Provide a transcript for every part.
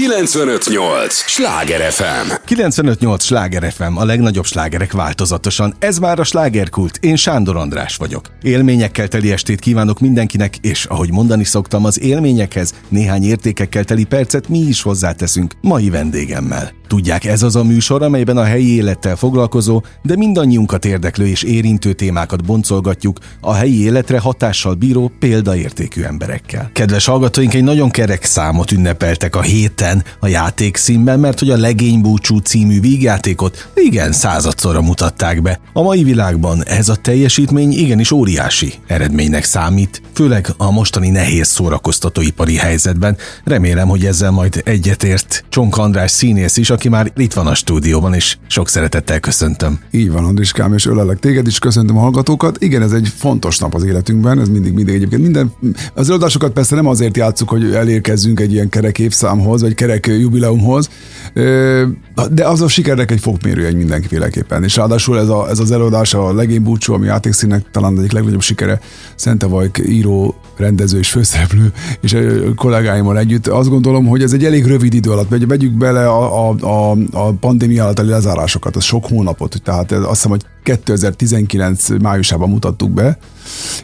958! Sláger FM! 958! Sláger FM, a legnagyobb slágerek változatosan. Ez már a slágerkult. Én Sándor András vagyok. Élményekkel teli estét kívánok mindenkinek, és ahogy mondani szoktam, az élményekhez néhány értékekkel teli percet mi is hozzáteszünk mai vendégemmel. Tudják, ez az a műsor, amelyben a helyi élettel foglalkozó, de mindannyiunkat érdeklő és érintő témákat boncolgatjuk a helyi életre hatással bíró példaértékű emberekkel. Kedves hallgatóink, egy nagyon kerek számot ünnepeltek a héten a játékszínben, mert hogy a Legénybúcsú című vígjátékot igen századszorra mutatták be. A mai világban ez a teljesítmény igenis óriási eredménynek számít, főleg a mostani nehéz szórakoztatóipari helyzetben. Remélem, hogy ezzel majd egyetért Csonk András színész is, aki már itt van a stúdióban, és sok szeretettel köszöntöm. Így van, Andriskám, és ölelek téged is, köszöntöm a hallgatókat. Igen, ez egy fontos nap az életünkben, ez mindig, mindig egyébként minden. Az előadásokat persze nem azért játszuk, hogy elérkezzünk egy ilyen kerek évszámhoz, vagy kerek jubileumhoz, de az a sikernek egy fokmérője egy mindenféleképpen. És ráadásul ez, a, ez az előadás, a legény búcsú, ami játékszínek talán egyik legnagyobb sikere, Szente Vajk író, rendező és főszereplő, és kollégáimmal együtt. Azt gondolom, hogy ez egy elég rövid idő alatt, vagy vegyük bele a, a, a, a pandémia által lezárásokat, az sok hónapot, tehát azt hiszem, hogy 2019 májusában mutattuk be,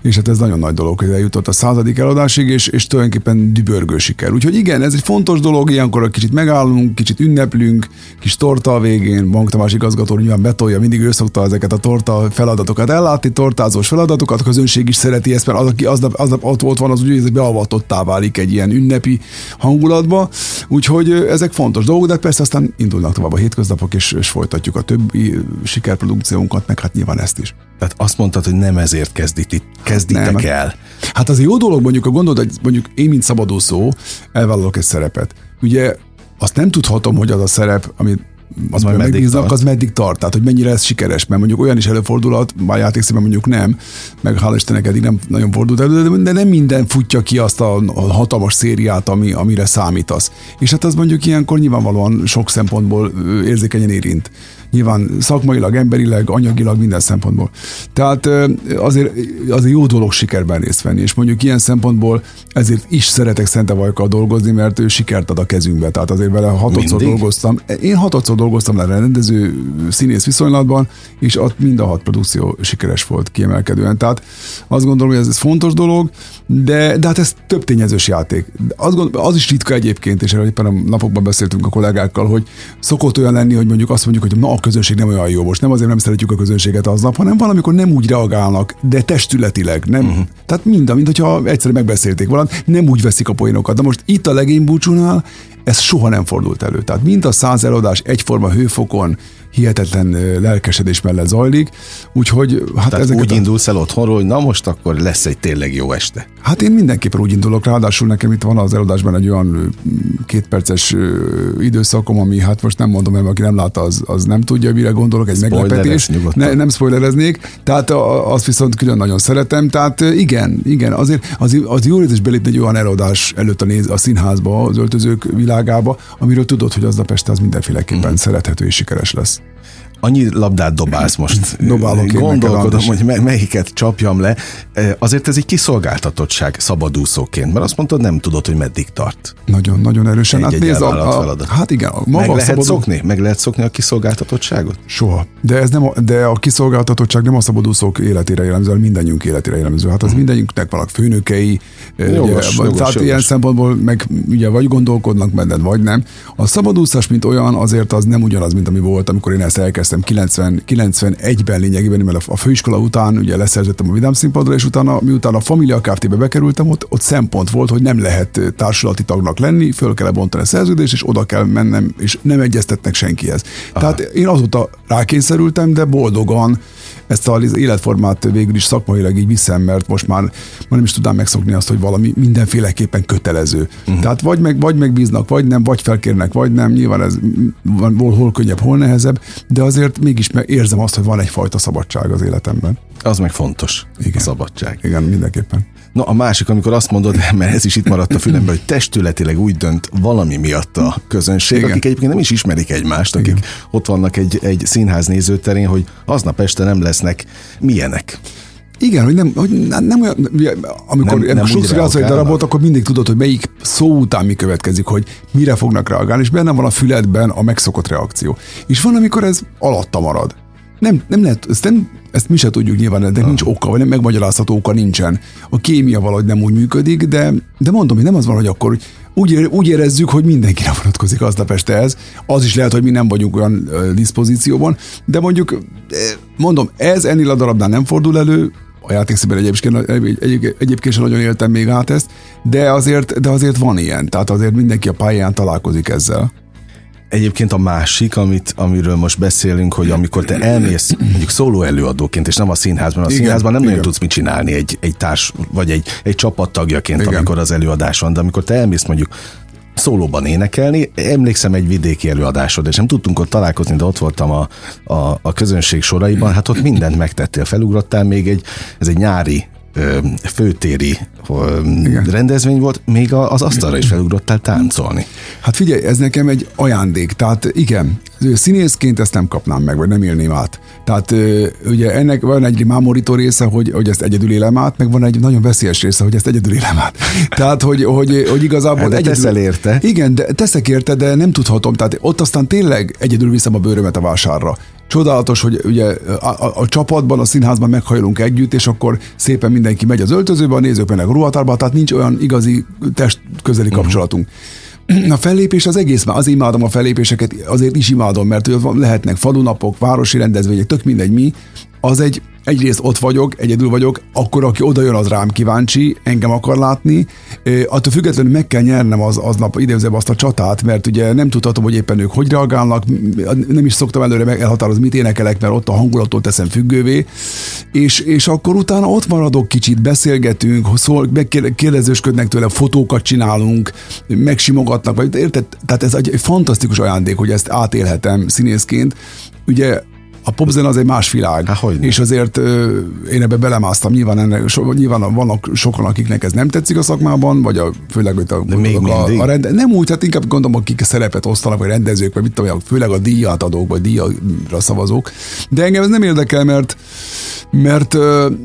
és hát ez nagyon nagy dolog, hogy eljutott a századik eladásig, és, és tulajdonképpen dübörgő siker. Úgyhogy igen, ez egy fontos dolog, ilyenkor egy kicsit megállunk, kicsit ünneplünk, kis torta a végén, Bank Tamás igazgató nyilván betolja, mindig ő szokta ezeket a torta feladatokat ellátni, tortázós feladatokat, a közönség is szereti ezt, mert az, aki aznap, aznap ott, ott van, az úgy, hogy beavatottá válik egy ilyen ünnepi hangulatba, úgyhogy ezek fontos dolgok, de persze aztán indulnak tovább a hétköznapok, és, és folytatjuk a többi sikerprodukciónkat, meg hát nyilván ezt is. Tehát azt mondtad, hogy nem ezért kezdít, kezditek nem. el. Hát az jó dolog, mondjuk a gondolod, hogy mondjuk én, mint szabadúszó, elvállalok egy szerepet. Ugye azt nem tudhatom, hogy az a szerep, amit az majd meddig tart. az meddig tart, tehát hogy mennyire ez sikeres, mert mondjuk olyan is előfordulhat, bár játékszében mondjuk nem, meg hál' Istennek eddig nem nagyon fordult elő, de nem minden futja ki azt a hatalmas szériát, ami, amire számítasz. És hát az mondjuk ilyenkor nyilvánvalóan sok szempontból érzékenyen érint. Nyilván szakmailag, emberileg, anyagilag, minden szempontból. Tehát azért, azért jó dolog sikerben részt venni, és mondjuk ilyen szempontból ezért is szeretek Szente Vajkkal dolgozni, mert ő sikert ad a kezünkbe. Tehát azért vele hatodszor dolgoztam. Én hatodszor dolgoztam le rendező színész viszonylatban, és ott mind a hat produkció sikeres volt kiemelkedően. Tehát azt gondolom, hogy ez, ez fontos dolog, de, de hát ez több tényezős játék. Azt gondolom, az is ritka egyébként, és erről éppen a napokban beszéltünk a kollégákkal, hogy szokott olyan lenni, hogy mondjuk azt mondjuk, hogy na, a közönség nem olyan jó. Most nem azért nem szeretjük a közönséget aznap, hanem valamikor nem úgy reagálnak, de testületileg. Nem. Uh-huh. Tehát mind, mint hogyha egyszer megbeszélték valamit, nem úgy veszik a poénokat. De most itt a legény búcsúnál ez soha nem fordult elő. Tehát mind a száz eladás egyforma hőfokon, hihetetlen lelkesedés mellett zajlik, úgyhogy hát Tehát ezeket úgy a... indulsz el otthonról, hogy na most akkor lesz egy tényleg jó este. Hát én mindenképpen úgy indulok, ráadásul nekem itt van az eladásban egy olyan kétperces időszakom, ami hát most nem mondom el, aki nem látta, az, az nem tudja, mire gondolok, egy meglepetés. Ne, nem spoilereznék, tehát azt viszont külön nagyon szeretem, tehát igen, igen, azért az, az jó érzés belépni egy olyan eladás előtt a, néz, a színházba, az öltözők világába, amiről tudod, hogy aznap este az mindenféleképpen mm. szerethető és sikeres lesz annyi labdát dobálsz most. Dobálok Gondolkodom, hogy melyiket csapjam le. Azért ez egy kiszolgáltatottság szabadúszóként, mert azt mondtad, nem tudod, hogy meddig tart. Nagyon, nagyon erősen. Egy, hát, egy a, a, hát igen. A maga Meg lehet szabadul... szokni? Meg lehet szokni a kiszolgáltatottságot? Soha. De ez nem a, de a kiszolgáltatottság nem a szabadúszók életére jellemző, hanem mindannyiunk életére jellemző. Hát az hmm. mindannyiunknak vannak főnökei, jogos, ugye, jogos, tehát jogos. ilyen szempontból meg ugye vagy gondolkodnak benned, vagy nem. A szabadúszás, mint olyan, azért az nem ugyanaz, mint ami volt, amikor én ezt elkezdtem elkezdtem 90, 91-ben lényegében, mert a főiskola után ugye leszerzettem a Vidám színpadra, és utána, miután a Familia Kft-be bekerültem, ott, ott szempont volt, hogy nem lehet társulati tagnak lenni, föl kell bontani a szerződést, és oda kell mennem, és nem egyeztetnek senkihez. Aha. Tehát én azóta rákényszerültem, de boldogan ezt az életformát végül is szakmailag így viszem, mert most már, már nem is tudnám megszokni azt, hogy valami mindenféleképpen kötelező. Uh-huh. Tehát vagy, meg, vagy megbíznak, vagy nem, vagy felkérnek, vagy nem. Nyilván ez van, hol, hol könnyebb, hol nehezebb, de azért mégis érzem azt, hogy van egyfajta szabadság az életemben. Az meg fontos, Igen. a szabadság. Igen, mindenképpen. No, a másik, amikor azt mondod, mert ez is itt maradt a fülemben, hogy testületileg úgy dönt valami miatt a közönség, Igen. akik egyébként nem is ismerik egymást, akik Igen. ott vannak egy, egy színház nézőterén, hogy aznap este nem lesznek milyenek. Igen, hogy nem, hogy nem olyan, amikor nem, nem sokszor játszol egy darabot, akkor mindig tudod, hogy melyik szó után mi következik, hogy mire fognak reagálni, és benne van a füledben a megszokott reakció. És van, amikor ez alatta marad. Nem, nem lehet, ezt, nem, ezt mi se tudjuk nyilván, de nincs oka, vagy nem megmagyarázható oka nincsen. A kémia valahogy nem úgy működik, de, de mondom, hogy nem az van, hogy akkor úgy, úgy érezzük, hogy mindenkire vonatkozik aznap este ez. Az is lehet, hogy mi nem vagyunk olyan diszpozícióban, de mondjuk, mondom, ez ennél a darabnál nem fordul elő, a játékszében egyébként, egyébként, egyébként sem nagyon éltem még át ezt, de azért, de azért van ilyen, tehát azért mindenki a pályán találkozik ezzel. Egyébként a másik, amit, amiről most beszélünk, hogy amikor te elmész mondjuk szóló előadóként, és nem a színházban, a igen, színházban nem igen. nagyon tudsz mit csinálni egy, egy társ, vagy egy, egy csapattagjaként, igen. amikor az előadás van, de amikor te elmész mondjuk szólóban énekelni. Emlékszem egy vidéki előadásod, és nem tudtunk ott találkozni, de ott voltam a, a, a közönség soraiban, hát ott mindent megtettél, felugrottál még egy, ez egy nyári főtéri Igen. rendezvény volt, még az asztalra is felugrottál táncolni. Hát figyelj, ez nekem egy ajándék, tehát igen, színészként ezt nem kapnám meg, vagy nem élném át. Tehát ugye ennek van egy mámorító része, hogy, hogy ezt egyedül élem át, meg van egy nagyon veszélyes része, hogy ezt egyedül élem át. Tehát, hogy, hogy, hogy igazából hát de egyedül... teszel érte. Igen, de teszek érte, de nem tudhatom. Tehát ott aztán tényleg egyedül viszem a bőrömet a vásárra. Csodálatos, hogy ugye a, a, a csapatban, a színházban meghajlunk együtt, és akkor szépen mindenki megy az öltözőbe, a nézők mennek a ruhatárba, tehát nincs olyan igazi test közeli uh-huh. kapcsolatunk. A fellépés az egész, az imádom a fellépéseket, azért is imádom, mert lehetnek falunapok, városi rendezvények, tök mindegy mi, az egy egyrészt ott vagyok, egyedül vagyok, akkor aki oda jön, az rám kíváncsi, engem akar látni. Attól függetlenül meg kell nyernem az, aznap idézőbb azt a csatát, mert ugye nem tudhatom, hogy éppen ők hogy reagálnak, nem is szoktam előre elhatározni, mit énekelek, mert ott a hangulattól teszem függővé, és, és akkor utána ott maradok kicsit, beszélgetünk, szól, megkérdezősködnek tőle, fotókat csinálunk, megsimogatnak, vagy érted? Tehát ez egy fantasztikus ajándék, hogy ezt átélhetem színészként. Ugye a popzen az egy más világ. Há, és azért ö, én ebbe belemásztam. Nyilván, ennek, so, nyilván vannak sokan, akiknek ez nem tetszik a szakmában, vagy a, főleg hogy a, De még a, a, a rende, nem úgy, hát inkább gondolom, akik szerepet osztanak, vagy rendezők, vagy mit tudom, főleg a díjat adók, vagy díjra szavazók. De engem ez nem érdekel, mert mert,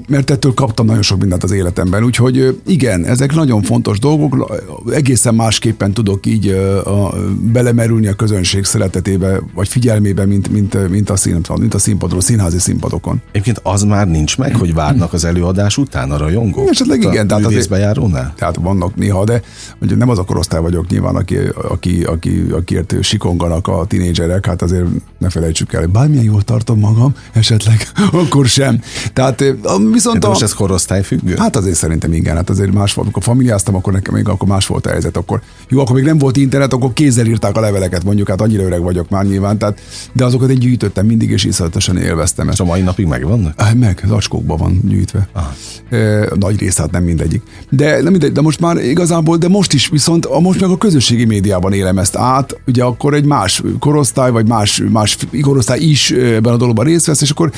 mert ettől kaptam nagyon sok mindent az életemben. Úgyhogy igen, ezek nagyon fontos dolgok, egészen másképpen tudok így a, belemerülni a közönség szeretetébe, vagy figyelmébe, mint, mint, mint, a, szín, mint a színpadról, színházi színpadokon. Egyébként az már nincs meg, hogy várnak az előadás után a rajongók? Esetleg igen. Tehát azért, járónál? Tehát vannak néha, de ugye nem az a korosztály vagyok nyilván, aki, aki, aki, akiért sikonganak a tinédzserek, hát azért ne felejtsük el, bármilyen jól tartom magam, esetleg, akkor sem. Tehát viszont de a... most ez korosztály függő? Hát azért szerintem igen, hát azért más volt. Amikor familiáztam, akkor nekem még akkor más volt a helyzet. Akkor, jó, akkor még nem volt internet, akkor kézzel írták a leveleket, mondjuk, hát annyira öreg vagyok már nyilván, tehát, de azokat én gyűjtöttem mindig, és iszonyatosan élveztem ezt. És a mai napig megvannak? Hát meg, zacskókban van gyűjtve. Aha. Nagy rész, hát nem mindegyik. De, nem mindegy, de most már igazából, de most is viszont a, most meg a közösségi médiában élem ezt át, ugye akkor egy más korosztály, vagy más, más korosztály is ebben a dologban részt vesz, és akkor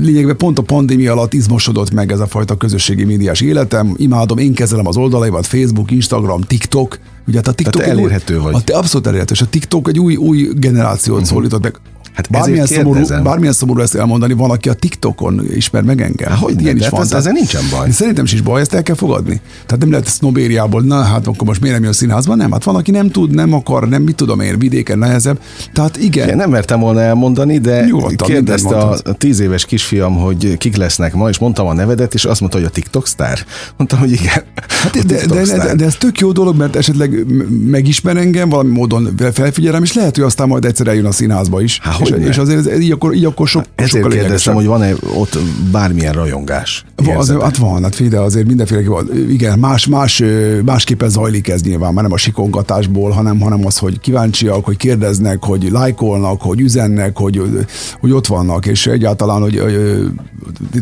lényegben pont a pandémia alatt izmosodott meg ez a fajta közösségi médiás életem. Imádom, én kezelem az oldalaimat, Facebook, Instagram, TikTok. Ugye hát a TikTok Tehát elérhető új, vagy. A, abszolút elérhető, és a TikTok egy új, új generációt uh-huh. szólított meg. Hát bármilyen szomorú, bármilyen szomorú ezt elmondani, van, aki a TikTokon ismer meg engem. hogy ilyen is van. Ez, ezzel nincsen baj. Szerintem is baj, ezt el kell fogadni. Tehát nem lehet sznobériából, na hát akkor most miért nem jön színházba? Nem, hát van, aki nem tud, nem akar, nem mit tudom én, vidéken nehezebb. Tehát igen. Én nem mertem volna elmondani, de Nyugodtan, kérdezte a, a tíz éves kisfiam, hogy kik lesznek ma, és mondtam a nevedet, és azt mondta, hogy a TikTok sztár. Mondtam, hogy igen. Hát de, de, de, de, ez tök jó dolog, mert esetleg megismer engem, valami módon felfigyelem, és lehet, hogy aztán majd egyszer eljön a színházba is. Há, és, és azért ez, így akkor, így akkor sok, Ezért sokkal kérdeztem, hogy van-e ott bármilyen rajongás? Van, az, hát van, hát figyelj, azért mindenféle. Igen, más, más, másképpen zajlik ez nyilván, már nem a sikongatásból, hanem, hanem az, hogy kíváncsiak, hogy kérdeznek, hogy lájkolnak, hogy üzennek, hogy, hogy ott vannak, és egyáltalán, hogy, hogy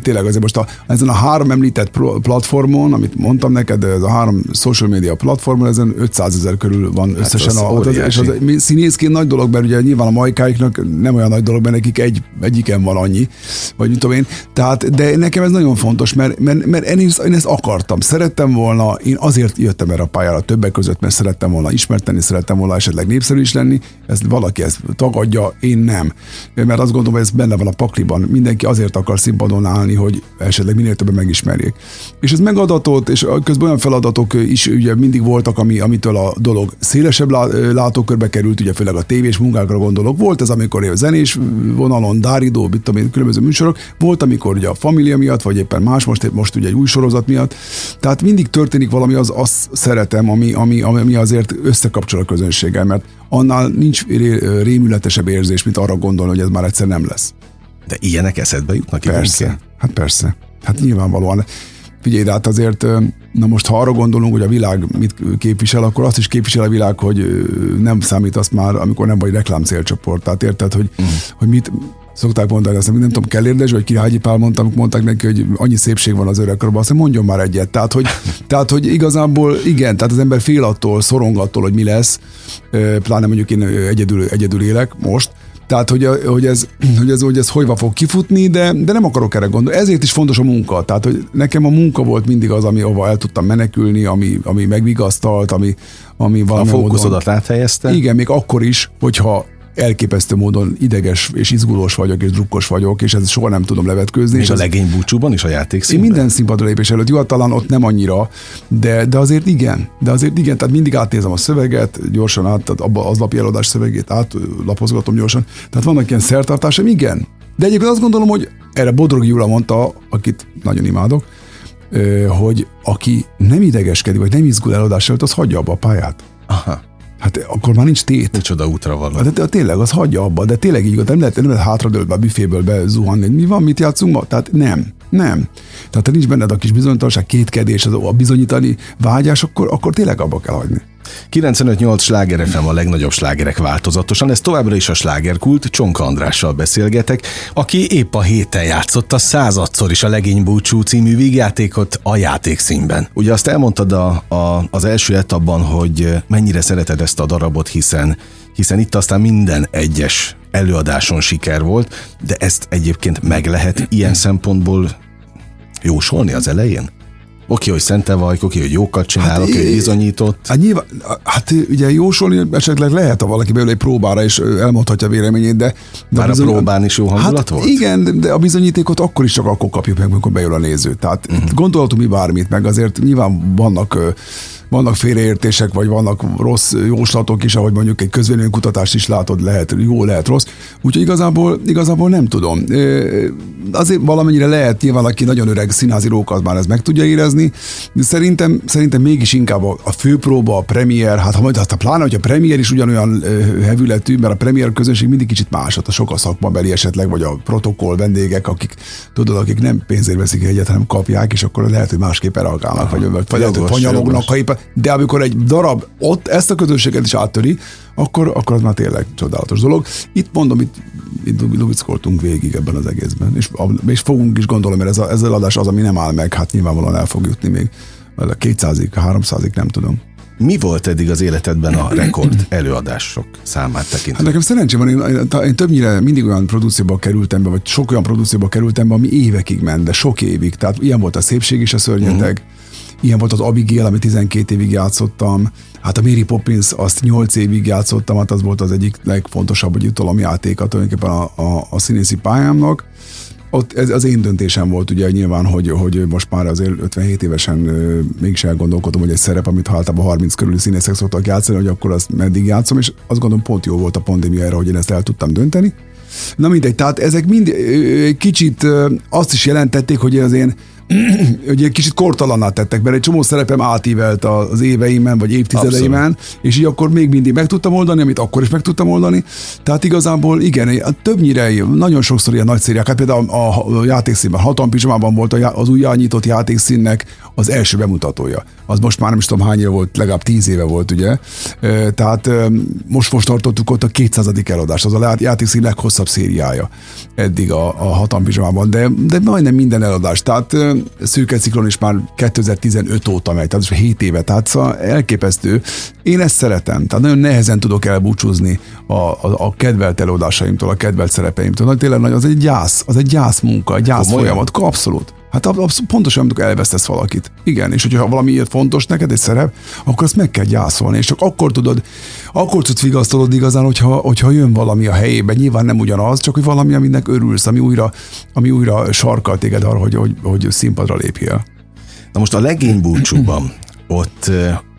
tényleg azért most a, ezen a három említett platformon, amit mondtam neked, ez a három social media platformon, ezen 500 ezer körül van hát összesen. Az a, az, és az, színészként nagy dolog, mert ugye nyilván a majkáiknak nem olyan nagy dolog, mert nekik egy, egyiken van annyi, vagy mit tudom én. Tehát, de nekem ez nagyon fontos, mert, mert, mert én, ezt, én ezt akartam, szerettem volna, én azért jöttem erre a pályára többek között, mert szerettem volna ismerteni, szerettem volna esetleg népszerű is lenni, ezt valaki ezt tagadja, én nem. Mert azt gondolom, hogy ez benne van a pakliban. Mindenki azért akar színpadon állni, hogy esetleg minél többen megismerjék. És ez megadatott, és közben olyan feladatok is ugye mindig voltak, ami, amitől a dolog szélesebb látókörbe került, ugye főleg a tévés munkákra gondolok. Volt ez, amikor a zenés vonalon, Dáridó, mit tudom én, különböző műsorok, volt, amikor ugye a família miatt, vagy éppen más, most, most ugye egy új sorozat miatt. Tehát mindig történik valami, az azt szeretem, ami, ami, ami azért összekapcsol a közönséggel, mert annál nincs ré, rémületesebb érzés, mint arra gondolni, hogy ez már egyszer nem lesz. De ilyenek eszedbe jutnak? Persze, hát persze. Hát nyilvánvalóan. Figyelj, de hát azért, na most ha arra gondolunk, hogy a világ mit képvisel, akkor azt is képvisel a világ, hogy nem számít azt már, amikor nem vagy reklám célcsoport. Tehát érted, hogy, mm. hogy mit, szokták mondani, azt nem tudom, kell érdez, vagy Kirágyi Pál mondta, amikor mondták neki, hogy annyi szépség van az öregkorban, azt mondjon már egyet. Tehát hogy, tehát, hogy igazából igen, tehát az ember fél attól, szorong attól, hogy mi lesz, pláne mondjuk én egyedül, egyedül élek most, tehát, hogy, hogy, ez, hogy, ez, hogy ez hogyva fog kifutni, de, de nem akarok erre gondolni. Ezért is fontos a munka. Tehát, hogy nekem a munka volt mindig az, ami, ahova el tudtam menekülni, ami, ami megvigasztalt, ami, ami valami A fókuszodat módon... áthelyezte? Igen, még akkor is, hogyha elképesztő módon ideges és izgulós vagyok, és drukkos vagyok, és ezt soha nem tudom levetkőzni. És a legény búcsúban is a játék Én minden színpadra lépés előtt, jó, talán ott nem annyira, de, de azért igen, de azért igen, tehát mindig átnézem a szöveget, gyorsan át, tehát abba az lapi eladás szövegét átlapozgatom gyorsan, tehát vannak ilyen szertartásom, igen. De egyébként azt gondolom, hogy erre Bodrog Júla mondta, akit nagyon imádok, hogy aki nem idegeskedik, vagy nem izgul eladás előtt, az hagyja abba a pályát. Aha. Hát akkor már nincs tét. Micsoda útra van. De, de, tényleg, az hagyja abba, de tényleg így, nem lehet, nem lehet hátradőlve a büféből bezuhanni. Mi van, mit játszunk ma? Tehát nem. Nem. Tehát ha nincs benned a kis bizonytalanság, kétkedés, az a bizonyítani vágyás, akkor, akkor tényleg abba kell hagyni. 95-8 sláger FM a legnagyobb slágerek változatosan, ez továbbra is a slágerkult, Csonka Andrással beszélgetek, aki épp a héten játszotta századszor is a Legény Búcsú című vígjátékot a játékszínben. Ugye azt elmondtad a, a, az első etapban, hogy mennyire szereted ezt a darabot, hiszen hiszen itt aztán minden egyes előadáson siker volt, de ezt egyébként meg lehet ilyen szempontból jósolni az elején? Oké, hogy szente vagy, oké, hogy jókat csinál, hát, oké, hogy bizonyított. Hát nyilván, hát ugye jósolni esetleg lehet, ha valaki belőle egy próbára és elmondhatja véleményét, de... de Már a, bizony... a próbán is jó hangulat hát, volt? Igen, de a bizonyítékot akkor is csak akkor kapjuk meg, amikor bejön a néző. Tehát uh-huh. gondolhatunk mi bármit, meg azért nyilván vannak vannak félreértések, vagy vannak rossz jóslatok is, ahogy mondjuk egy közvéleménykutatást is látod, lehet jó, lehet rossz. Úgyhogy igazából, igazából nem tudom. Azért valamennyire lehet, nyilván aki nagyon öreg színházírók, az már ez meg tudja érezni, de szerintem, szerintem mégis inkább a, a főpróba, a premier, hát ha majd azt a pláne, hogy a premier is ugyanolyan hevületű, mert a premier közönség mindig kicsit más, hát a sok a szakmabeli esetleg, vagy a protokoll vendégek, akik tudod, akik nem pénzért veszik egyet, hanem kapják, és akkor lehet, hogy másképpen reagálnak, vagy, vagy, vagy jogos, fanyalognak, ha éppen de amikor egy darab ott ezt a közönséget is áttöri, akkor, akkor az már tényleg csodálatos dolog. Itt mondom, itt, itt lubickoltunk végig ebben az egészben, és, és fogunk is gondolom, mert ez, a, ez az adás az, ami nem áll meg, hát nyilvánvalóan el fog jutni még a 200-ig, 300-ig, nem tudom. Mi volt eddig az életedben a rekord előadások számát tekintve? Hát nekem szerencsém van, én, én, többnyire mindig olyan produkcióba kerültem be, vagy sok olyan produkcióba kerültem be, ami évekig ment, de sok évig. Tehát ilyen volt a szépség is a szörnyeteg, uh-huh Ilyen volt az Abigail, ami 12 évig játszottam. Hát a Mary Poppins, azt 8 évig játszottam, hát az volt az egyik legfontosabb hogy játéka tulajdonképpen a, a, a színészi pályámnak. Ott ez az én döntésem volt ugye nyilván, hogy, hogy most már azért 57 évesen ö, mégis elgondolkodom, hogy egy szerep, amit általában 30 körüli színészek szoktak játszani, hogy akkor azt meddig játszom, és azt gondolom pont jó volt a pandémia erre, hogy én ezt el tudtam dönteni. Na mindegy, tehát ezek mind kicsit azt is jelentették, hogy az én egy kicsit kortalanná tettek, mert egy csomó szerepem átívelt az éveimen, vagy évtizedeimen, Abszolút. és így akkor még mindig meg tudtam oldani, amit akkor is meg tudtam oldani. Tehát igazából igen, többnyire nagyon sokszor ilyen nagy szériák, hát például a, a játékszínben, Hatan Pizsamában volt az új nyitott játékszínnek az első bemutatója. Az most már nem is tudom hány éve volt, legalább tíz éve volt, ugye. Tehát most most tartottuk ott a 200. eladást, az a játékszín leghosszabb szériája eddig a, a Hatan Pizsamában, de, de majdnem minden eladás. Tehát szürke ciklon is már 2015 óta megy, tehát 7 éve, tehát szóval elképesztő. Én ezt szeretem, tehát nagyon nehezen tudok elbúcsúzni a, a, a kedvelt előadásaimtól, a kedvelt szerepeimtől. Nagy, tényleg nagy, az egy gyász, az egy gyász munka, egy gyász Komolyan? folyamat, abszolút. Hát abszolút pontosan, amikor elvesztesz valakit. Igen, és hogyha valamiért fontos neked egy szerep, akkor azt meg kell gyászolni, és csak akkor tudod, akkor tudsz vigasztalod igazán, hogyha, hogyha jön valami a helyébe. Nyilván nem ugyanaz, csak hogy valami, aminek örülsz, ami újra, ami újra sarkal téged arra, hogy, hogy, hogy színpadra lépjél. Na most a legény búcsúban ott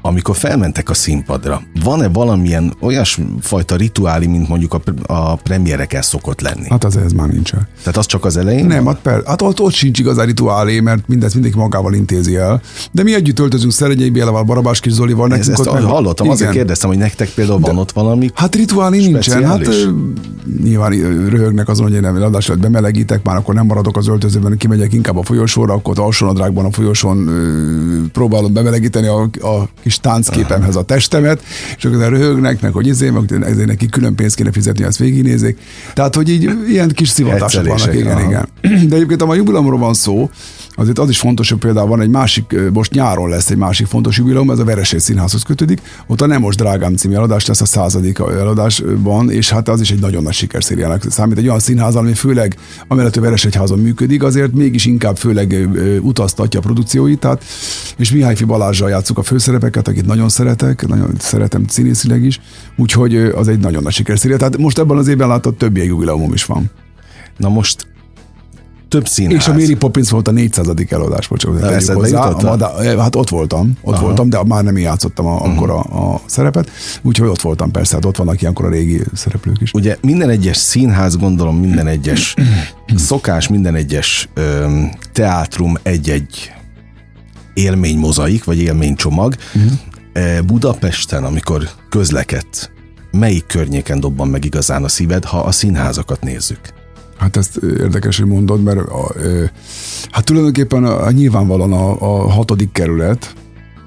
amikor felmentek a színpadra, van-e valamilyen olyas fajta rituáli, mint mondjuk a, a premiereken szokott lenni? Hát az ez már nincsen. Tehát az csak az elején? Nem, hát, per, hát ott, ott sincs igazán rituálé, mert mindezt mindenki magával intézi el. De mi együtt öltözünk Szeregyei Bélával, Barabás Kis Zolival. Ez, ezt meg, hallottam, igen. azért kérdeztem, hogy nektek például van De, ott valami Hát rituálé nincsen. Hát nyilván röhögnek azon, hogy én nem adás bemelegítek, már akkor nem maradok az öltözőben, kimegyek inkább a folyosóra, akkor alsónadrágban a folyosón próbálom bemelegíteni a, a kis táncképemhez a testemet, és akkor röhögnek, meg hogy izé, meg ezért neki külön pénzt kéne fizetni, azt végignézik. Tehát, hogy így ilyen kis szivatások vannak, igen, aha. igen. De egyébként, ha a jubileumról van szó, azért az is fontos, hogy például van egy másik, most nyáron lesz egy másik fontos jubileum, ez a Veresés Színházhoz kötődik. Ott a Nem most drágám című eladás lesz a századik eladásban, és hát az is egy nagyon nagy sikerszériának számít. Egy olyan színház, ami főleg, amellett a Veresegyházon működik, azért mégis inkább főleg utaztatja a produkcióit, tehát, és Mihály Balázsral játszuk a főszerepeket, akit nagyon szeretek, nagyon szeretem színészileg is, úgyhogy az egy nagyon nagy sikerszéria. Tehát most ebben az évben látott többi jubileumom is van. Na most több színház. És a Mary Poppins volt a 400. eladás, bocsánat. Hát ott voltam, ott Aha. voltam, de már nem játszottam a, uh-huh. akkor a, a szerepet, úgyhogy ott voltam persze, hát ott vannak ilyenkor a régi szereplők is. Ugye minden egyes színház, gondolom minden egyes szokás, minden egyes ö, teátrum egy-egy élmény mozaik, vagy élménycsomag. Uh-huh. Budapesten, amikor közlekedt, melyik környéken dobban meg igazán a szíved, ha a színházakat nézzük? Hát ezt érdekes, hogy mondod, mert a, hát tulajdonképpen a, a nyilvánvalóan a, a hatodik kerület,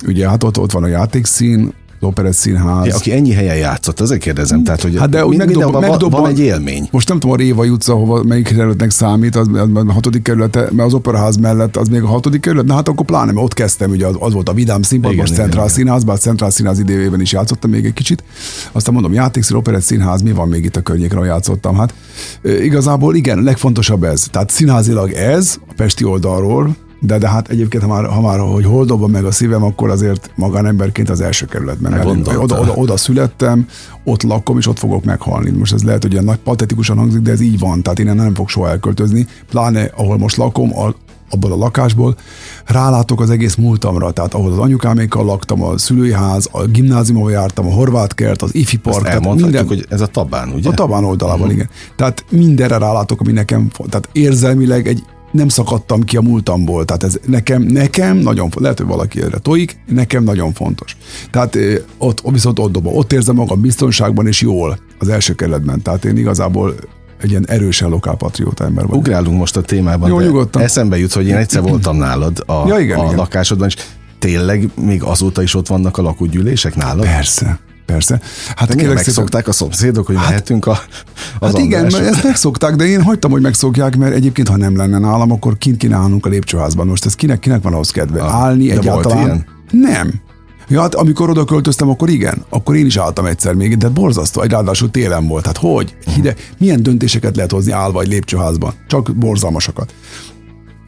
ugye hát ott, ott van a játékszín, Operett Színház. Ja, aki ennyi helyen játszott, azért kérdezem. Tehát, hogy hát de mind, megdob, megdob, van egy élmény. Most nem tudom, a Réva utca, hova, melyik kerületnek számít, az, az, a hatodik kerülete, mert az Operaház mellett az még a hatodik kerület, na hát akkor pláne, mert ott kezdtem, ugye az, az volt a Vidám színpad, most Centrál Színház, bár Centrál Színház idejében is játszottam még egy kicsit. Aztán mondom, játékszín, Operett Színház, mi van még itt a környéken, ahol játszottam? Hát igazából igen, legfontosabb ez. Tehát színházilag ez, a Pesti oldalról, de, de hát egyébként, ha már, ha már hogy hol dobom meg a szívem, akkor azért magánemberként az első kerületben. Mert oda, oda, oda, születtem, ott lakom, és ott fogok meghalni. Most ez lehet, hogy ilyen nagy patetikusan hangzik, de ez így van. Tehát én nem fog soha elköltözni. Pláne, ahol most lakom, a, abból a lakásból, rálátok az egész múltamra, tehát ahol az anyukámékkal laktam, a szülői ház, a gimnáziumban jártam, a horvát kert, az ifi park. tehát minden, hogy ez a tabán, ugye? A tabán oldalában, uh-huh. igen. Tehát mindenre rálátok, ami nekem, tehát érzelmileg egy nem szakadtam ki a múltamból. Tehát ez nekem, nekem nagyon fontos. Lehet, hogy valaki erre tojik, nekem nagyon fontos. Tehát ott, viszont ott dobom. Ott érzem magam biztonságban és jól az első kerületben. Tehát én igazából egy ilyen erősen lokálpatrióta ember vagyok. Ugrálunk most a témában. Jó, nyugodtan. Eszembe jut, hogy én egyszer voltam nálad a, ja, igen, a igen. lakásodban, és tényleg még azóta is ott vannak a lakógyűlések nálad? Persze. Persze. Hát de kérlek megszokták a szomszédok, hogy hát, mehetünk a, az Hát igen, mert ezt megszokták, de én hagytam, hogy megszokják, mert egyébként, ha nem lenne nálam, akkor kint kéne állnunk a lépcsőházban. Most ez kinek, kinek van ahhoz kedve? Ah, Állni de egyáltalán? Volt ilyen? Nem. Ja, hát amikor oda költöztem, akkor igen, akkor én is álltam egyszer még, de borzasztó, egy ráadásul télen volt. Hát hogy? Hide, milyen döntéseket lehet hozni állva egy lépcsőházban? Csak borzalmasakat.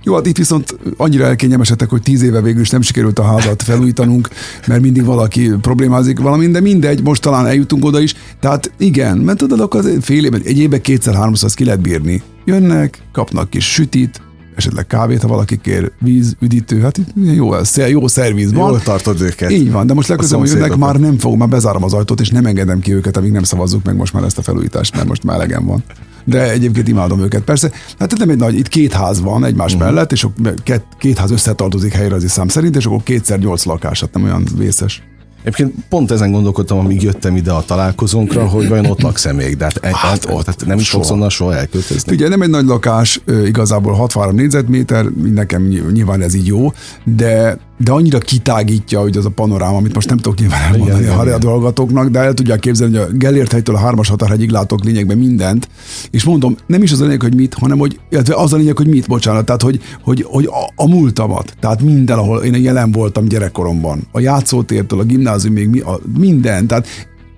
Jó, hát itt viszont annyira elkényelmesedtek, hogy tíz éve végül is nem sikerült a házat felújítanunk, mert mindig valaki problémázik valamin, de mindegy, most talán eljutunk oda is. Tehát igen, mert tudod, akkor fél évben, egy évben kétszer-háromszor ki lehet bírni. Jönnek, kapnak kis sütit, esetleg kávét, ha valaki kér víz, üdítő, hát jó, jó szerviz van. Jól tartod őket. Így van, de most legközelebb, hogy jönnek, már nem fog, már bezárom az ajtót, és nem engedem ki őket, amíg nem szavazzuk meg most már ezt a felújítást, mert most már elegem van de egyébként imádom őket. Persze, hát nem egy nagy, itt két ház van egymás uh-huh. mellett, és két, két ház összetartozik helyrezi szám szerint, és akkor kétszer nyolc lakás, hát nem olyan vészes. Egyébként pont ezen gondolkodtam, amíg jöttem ide a találkozónkra, hogy vajon ott laksz-e még, de hát, hát, ott, tehát nem is fogsz onnan soha elköltözni. Ugye nem egy nagy lakás, igazából 63 négyzetméter, nekem nyilván ez így jó, de de annyira kitágítja, hogy az a panoráma, amit most nem tudok nyilván elmondani igen, a dolgatóknak, de el tudják képzelni, hogy a Gellért helytől a hármas határhegyig látok lényegben mindent, és mondom, nem is az a lényeg, hogy mit, hanem hogy, illetve az a lényeg, hogy mit, bocsánat, tehát hogy, hogy, hogy a, a múltamat, tehát minden, ahol én jelen voltam gyerekkoromban, a játszótértől, a gimnázium, még mi, a, minden, tehát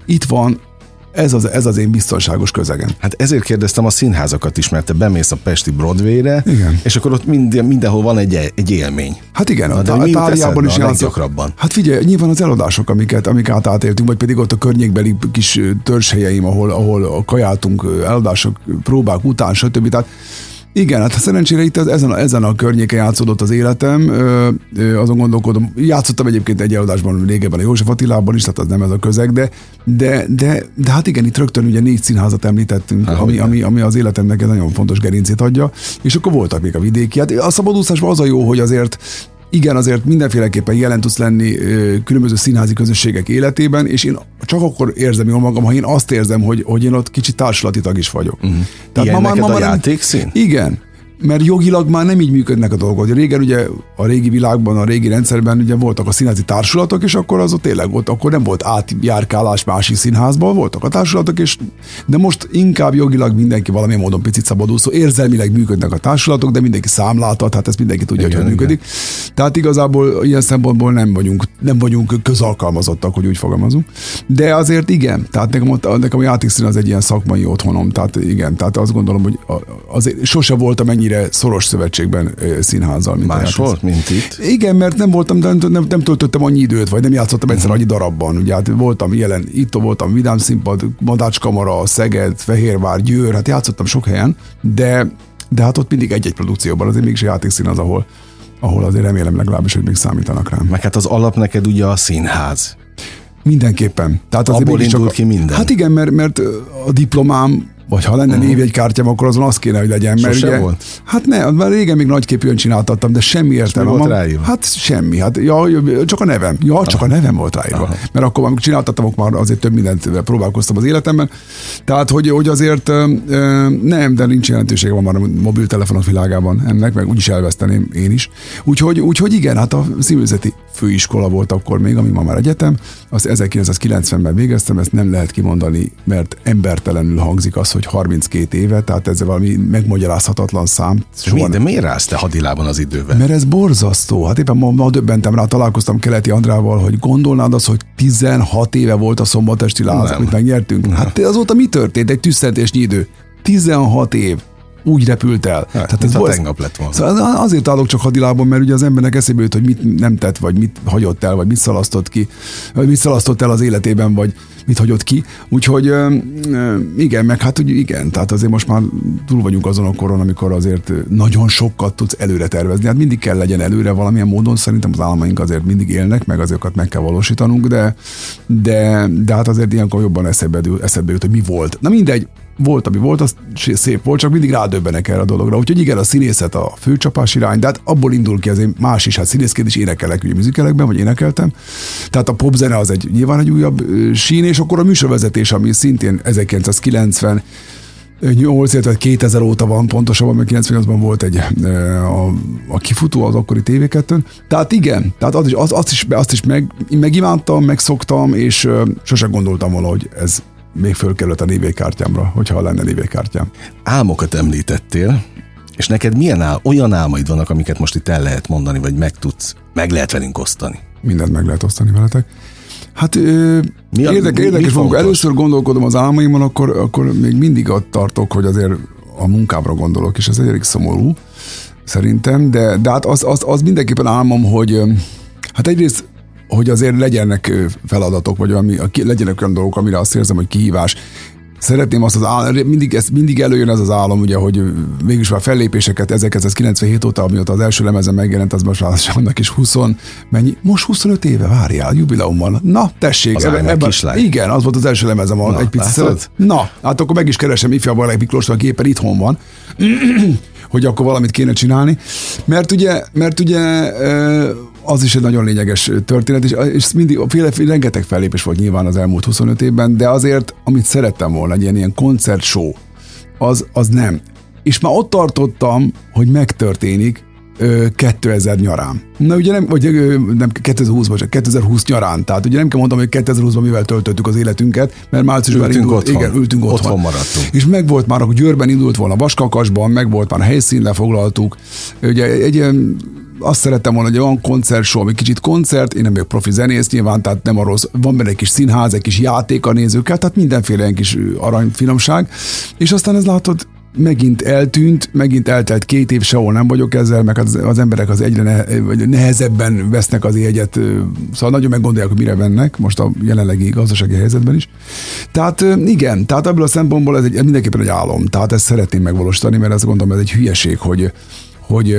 itt van ez az, ez az én biztonságos közegem. Hát ezért kérdeztem a színházakat is, mert te bemész a Pesti Broadway-re, igen. és akkor ott minden, mindenhol van egy, egy élmény. Hát igen, Na, de a Táliában is játszok. Hát figyelj, nyilván az eladások, amiket, amik átéltünk, vagy pedig ott a környékbeli kis törzshelyeim, ahol, ahol kajáltunk eladások, próbák után, stb. Tehát igen, hát szerencsére itt az, ezen, a, ezen a környéken játszódott az életem, ö, ö, azon gondolkodom, játszottam egyébként egy előadásban régebben a József Attilában is, tehát az nem ez a közeg, de, de, de, de hát igen, itt rögtön ugye négy színházat említettünk, hát, ami, ami, ami, az életemnek egy nagyon fontos gerincét adja, és akkor voltak még a vidéki. Hát a szabadúszásban az a jó, hogy azért igen, azért mindenféleképpen jelen tudsz lenni különböző színházi közösségek életében, és én csak akkor érzem jól magam, ha én azt érzem, hogy, hogy én ott kicsit társulati tag is vagyok. Uh-huh. Tehát Ilyen ma, ma, ma, a játékszín? Igen mert jogilag már nem így működnek a dolgok. Régen ugye a régi világban, a régi rendszerben ugye voltak a színházi társulatok, és akkor az ott tényleg volt, akkor nem volt átjárkálás másik színházban, voltak a társulatok, és de most inkább jogilag mindenki valamilyen módon picit szabadúszó, érzelmileg működnek a társulatok, de mindenki számláltat, hát ezt mindenki tudja, igen, hogy igen. működik. Tehát igazából ilyen szempontból nem vagyunk, nem vagyunk közalkalmazottak, hogy úgy fogalmazunk. De azért igen, tehát nekem, nekem a játékszín az egy ilyen szakmai otthonom, tehát igen, tehát azt gondolom, hogy azért sose voltam ennyi ennyire szoros szövetségben színházzal. Mint Más volt, mint itt? Igen, mert nem voltam, nem, nem, nem töltöttem annyi időt, vagy nem játszottam egyszer annyi darabban. Ugye hát voltam jelen, itt voltam Vidám Színpad, Madácskamara, Szeged, Fehérvár, Győr, hát játszottam sok helyen, de, de hát ott mindig egy-egy produkcióban, azért mégis játékszín az, ahol, ahol azért remélem legalábbis, hogy még számítanak rám. Meg hát az alap neked ugye a színház. Mindenképpen. Tehát azért Abból indul csak, ki minden. Hát igen, mert, mert a diplomám vagy ha lenne uh-huh. névjegykártyám, akkor azon az kéne, hogy legyen. Mert ugye, volt? Hát ne, mert régen még nagyképűen csináltattam, de semmi értelme. volt ráírva? Hát semmi. Hát, ja, csak a nevem. Ja, csak Aha. a nevem volt ráírva. Aha. Mert akkor, amikor csináltattam, akkor már azért több mindent próbálkoztam az életemben. Tehát, hogy, hogy azért nem, de nincs jelentősége van már a mobiltelefonok világában ennek, meg úgyis elveszteném én is. Úgyhogy, úgyhogy igen, hát a színművészeti főiskola volt akkor még, ami ma már egyetem. Az 1990-ben végeztem, ezt nem lehet kimondani, mert embertelenül hangzik az, hogy 32 éve, tehát ez valami megmagyarázhatatlan szám. De, mi, de miért állsz te hadilában az időben? Mert ez borzasztó. Hát éppen ma, ma döbbentem rá, találkoztam Keleti Andrával, hogy gondolnád az, hogy 16 éve volt a szombatesti láz, amit megnyertünk. Hát azóta mi történt? Egy tüsszentésnyi idő. 16 év úgy repült el. Hát, Tehát ez volt, tegnap lett volna. Szóval azért állok csak hadilában, mert ugye az embernek eszébe jut, hogy mit nem tett, vagy mit hagyott el, vagy mit szalasztott ki, vagy mit szalasztott el az életében, vagy mit hagyott ki. Úgyhogy igen, meg hát úgy igen, tehát azért most már túl vagyunk azon a koron, amikor azért nagyon sokat tudsz előre tervezni. Hát mindig kell legyen előre valamilyen módon, szerintem az álmaink azért mindig élnek, meg azokat meg kell valósítanunk, de, de, de hát azért ilyenkor jobban eszedbe, eszedbe jut, hogy mi volt. Na mindegy, volt, ami volt, az szép volt, csak mindig rádöbbenek erre a dologra. Úgyhogy igen, a színészet a főcsapás irány, de hát abból indul ki azért más is, hát színészként is énekelek ugye műzikelekben, vagy énekeltem. Tehát a popzene az egy nyilván egy újabb sín, és akkor a műsorvezetés, ami szintén 1990 8, illetve 2000 óta van pontosabban, mert 98-ban volt egy a, a kifutó az akkori tv Tehát igen, tehát az is, az, azt is, azt is meg, megimádtam, megszoktam, és sosem gondoltam volna, hogy ez még fölkerült a névjegykártyámra, hogyha lenne névjegykártyám. Álmokat említettél, és neked milyen ál, olyan álmaid vannak, amiket most itt el lehet mondani, vagy meg tudsz, meg lehet velünk osztani? Mindent meg lehet osztani veletek. Hát mi a, érdekes, mi, érdekes mi Először gondolkodom az álmaimon, akkor, akkor még mindig ott tartok, hogy azért a munkámra gondolok, és ez egy elég szomorú szerintem, de, de hát az, az, az mindenképpen álmom, hogy hát egyrészt hogy azért legyenek feladatok, vagy ami, legyenek olyan dolgok, amire azt érzem, hogy kihívás. Szeretném azt az állam, mindig, ez, mindig előjön ez az álom, ugye, hogy mégis már fellépéseket 1997 óta, amióta az első lemezen megjelent, az most már annak is 20, mennyi? Most 25 éve, várjál, jubileummal. Na, tessék. Az ebben, ebben, igen, az volt az első lemezem, Na, egy picit szeret. Na, hát akkor meg is keresem ifjabb Balázs Miklós, aki éppen itthon van hogy akkor valamit kéne csinálni. Mert ugye, mert ugye az is egy nagyon lényeges történet, és, és mindig féle, rengeteg fellépés volt nyilván az elmúlt 25 évben, de azért, amit szerettem volna, egy ilyen, ilyen koncert show, az, az nem. És már ott tartottam, hogy megtörténik, 2000 nyarán. Na ugye nem, vagy nem 2020 vagy 2020 nyarán. Tehát ugye nem kell mondom, hogy 2020-ban mivel töltöttük az életünket, mert márciusban ültünk indult, otthon. igen, ültünk otthon. Otthon maradtunk. És meg volt már, akkor Győrben indult volna Vaskakasban, meg volt már a helyszín lefoglaltuk. Ugye egy ilyen azt szerettem volna, hogy olyan koncert, soha, egy kicsit koncert, én nem vagyok profi zenész nyilván, tehát nem arról, van benne egy kis színház, egy kis játék a nézőkkel, tehát mindenféle egy kis aranyfinomság, és aztán ez látod, megint eltűnt, megint eltelt két év, sehol nem vagyok ezzel, meg az, az emberek az egyre ne, nehezebben vesznek az jegyet, szóval nagyon meggondolják, hogy mire vennek, most a jelenlegi gazdasági helyzetben is. Tehát igen, tehát ebből a szempontból ez egy, mindenképpen egy álom, tehát ezt szeretném megvalósítani, mert azt gondolom, ez egy hülyeség, hogy hogy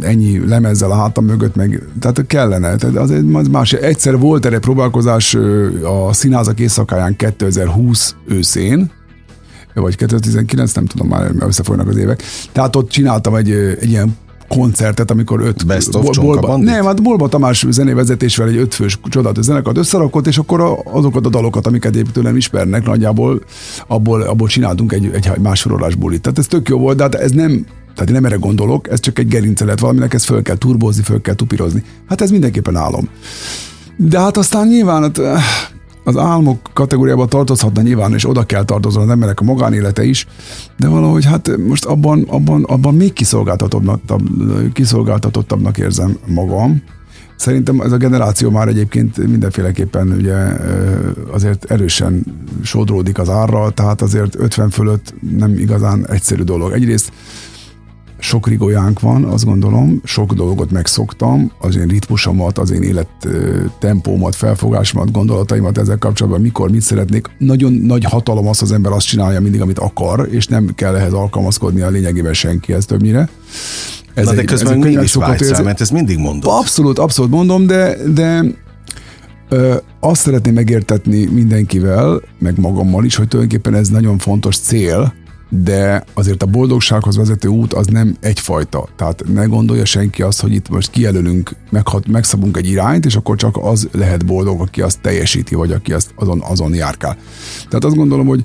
ennyi lemezzel a hátam mögött, meg, tehát kellene. Tehát az egy más. Egyszer volt erre próbálkozás a színházak éjszakáján 2020 őszén, vagy 2019, nem tudom már, összefolynak az évek. Tehát ott csináltam egy, egy ilyen koncertet, amikor öt... Best of Bolba, Nem, hát Bolba Tamás zenévezetésével egy ötfős csodálatos zenekart összerakott, és akkor a, azokat a dalokat, amiket épp tőlem ismernek, nagyjából abból, abból csináltunk egy, egy mássorolás bulit. Tehát ez tök jó volt, de hát ez nem tehát én nem erre gondolok, ez csak egy gerincelet valaminek, ezt föl kell turbózni, föl kell tupírozni. Hát ez mindenképpen álom. De hát aztán nyilván hát, az álmok kategóriába tartozhatna nyilván, és oda kell tartozni az emberek a magánélete is, de valahogy hát most abban, abban, abban még kiszolgáltatottabbnak, kiszolgáltatottabbnak érzem magam. Szerintem ez a generáció már egyébként mindenféleképpen ugye azért erősen sodródik az árral, tehát azért 50 fölött nem igazán egyszerű dolog. Egyrészt sok rigójánk van, azt gondolom, sok dolgot megszoktam, az én ritmusomat, az én élet tempómat, felfogásomat, gondolataimat ezzel kapcsolatban, mikor mit szeretnék. Nagyon nagy hatalom az, az ember azt csinálja mindig, amit akar, és nem kell ehhez alkalmazkodni a lényegében senkihez többnyire. Ez Na, de egy, közben ez mégis vágysz mert ez mindig mondom. Abszolút, abszolút mondom, de, de ö, azt szeretném megértetni mindenkivel, meg magammal is, hogy tulajdonképpen ez nagyon fontos cél, de azért a boldogsághoz vezető út az nem egyfajta. Tehát ne gondolja senki azt, hogy itt most kijelölünk, meghat, megszabunk egy irányt, és akkor csak az lehet boldog, aki azt teljesíti, vagy aki azt azon, azon járkál. Tehát azt gondolom, hogy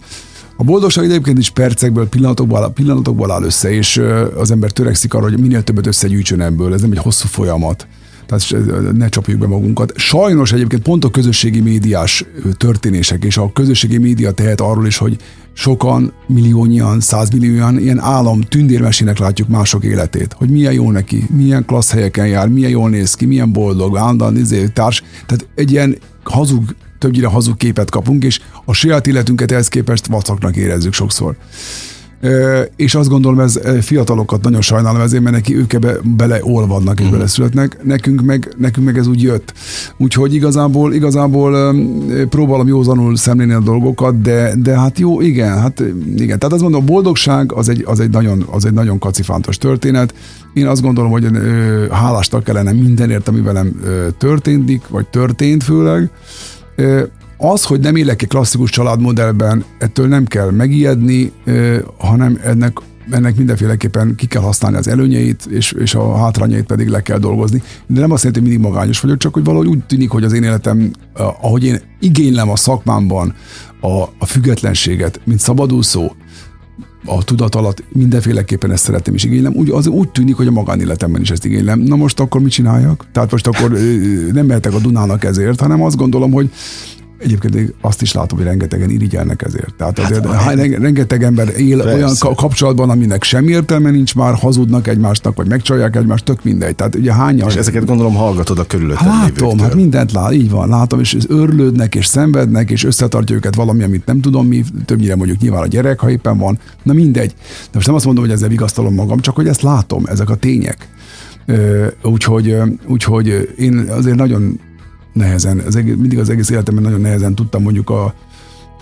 a boldogság egyébként is percekből, pillanatokból, pillanatokból áll össze, és az ember törekszik arra, hogy minél többet összegyűjtsön ebből. Ez nem egy hosszú folyamat tehát ne csapjuk be magunkat. Sajnos egyébként pont a közösségi médiás történések és a közösségi média tehet arról is, hogy sokan, milliónyian, százmillióan ilyen állam tündérmesének látjuk mások életét, hogy milyen jó neki, milyen klassz helyeken jár, milyen jól néz ki, milyen boldog, állandóan izé, társ. Tehát egy ilyen hazug, többnyire hazug képet kapunk, és a saját életünket ehhez képest vacaknak érezzük sokszor és azt gondolom, ez fiatalokat nagyon sajnálom ezért, mert neki ők ebbe beleolvadnak és uh-huh. beleszületnek, nekünk meg, nekünk meg ez úgy jött. Úgyhogy igazából, igazából próbálom józanul szemlélni a dolgokat, de, de hát jó, igen, hát igen. Tehát azt mondom, a boldogság az egy, az egy, nagyon, az egy nagyon kacifántos történet. Én azt gondolom, hogy hálástak kellene mindenért, ami velem történik, vagy történt főleg az, hogy nem élek egy klasszikus családmodellben, ettől nem kell megijedni, hanem ennek ennek mindenféleképpen ki kell használni az előnyeit, és, és a hátrányait pedig le kell dolgozni. De nem azt jelenti, hogy mindig magányos vagyok, csak hogy valahogy úgy tűnik, hogy az én életem, ahogy én igénylem a szakmámban a, a függetlenséget, mint szabadúszó, a tudat alatt mindenféleképpen ezt szeretem és igénylem. Úgy, az úgy tűnik, hogy a magánéletemben is ezt igénylem. Na most akkor mit csináljak? Tehát most akkor nem mehetek a Dunának ezért, hanem azt gondolom, hogy Egyébként azt is látom, hogy rengetegen irigyelnek ezért. Tehát azért hát, rengeteg ember él persze. olyan kapcsolatban, aminek semmi értelme nincs már, hazudnak egymásnak, vagy megcsalják egymást, tök mindegy. Tehát ugye hányan... És ezeket gondolom hallgatod a körülötted hát, Látom, hát mindent lát, így van, látom, és örlődnek, és szenvednek, és összetartja őket valami, amit nem tudom mi, többnyire mondjuk nyilván a gyerek, ha éppen van. Na mindegy. De most nem azt mondom, hogy ezzel vigasztalom magam, csak hogy ezt látom, ezek a tények. Úgyhogy, úgyhogy én azért nagyon nehezen, az egész, mindig az egész életemben nagyon nehezen tudtam mondjuk a,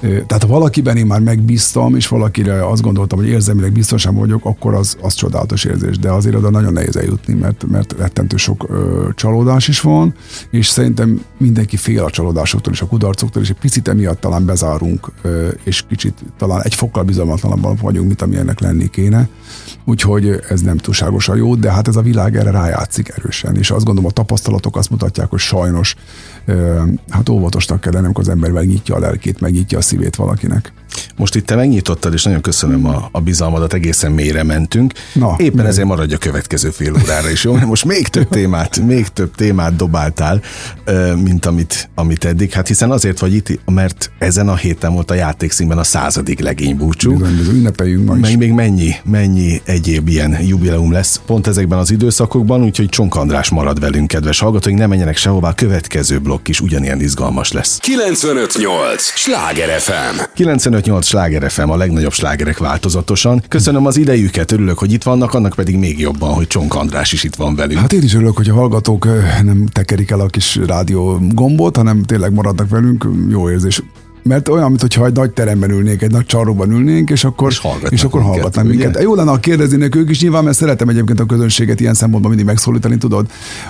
tehát ha valakiben én már megbíztam, és valakire azt gondoltam, hogy érzelmileg biztosan vagyok, akkor az, az csodálatos érzés, de azért oda nagyon nehéz eljutni, mert, mert rettentő sok ö, csalódás is van, és szerintem mindenki fél a csalódásoktól és a kudarcoktól, és egy picit emiatt talán bezárunk, ö, és kicsit talán egy fokkal bizalmatlanabbak vagyunk, mint ami ennek lenni kéne. Úgyhogy ez nem túlságosan jó, de hát ez a világ erre rájátszik erősen, és azt gondolom a tapasztalatok azt mutatják, hogy sajnos hát óvatosnak kell lenni, amikor az ember megnyitja a lelkét, megnyitja a szívét valakinek. Most itt te megnyitottad, és nagyon köszönöm a, a bizalmadat, egészen mélyre mentünk. Na, Éppen mi? ezért maradj a következő fél órára is, jó? Most még több témát, még több témát dobáltál, mint amit, amit eddig. Hát hiszen azért vagy itt, mert ezen a héten volt a játékszínben a századik legény búcsú. Bizony, bizony, ünnepeljünk ma is. Meg még mennyi, mennyi egyéb ilyen jubileum lesz pont ezekben az időszakokban, úgyhogy Csonk András marad velünk, kedves hallgatóink, ne menjenek sehová, a következő blokk is ugyanilyen izgalmas lesz. 958! Sláger FM! 958 Sláger FM, a legnagyobb slágerek változatosan. Köszönöm az idejüket, örülök, hogy itt vannak, annak pedig még jobban, hogy Csonk András is itt van velünk. Hát én is örülök, hogy a hallgatók nem tekerik el a kis rádió gombot, hanem tényleg maradnak velünk. Jó érzés mert olyan, mintha egy nagy teremben ülnénk, egy nagy csarnokban ülnénk, és akkor, és, és akkor minket, hallgatnánk ugye? minket. Jó lenne, ha kérdeznének ők is nyilván, mert szeretem egyébként a közönséget ilyen szempontból mindig megszólítani, tudod,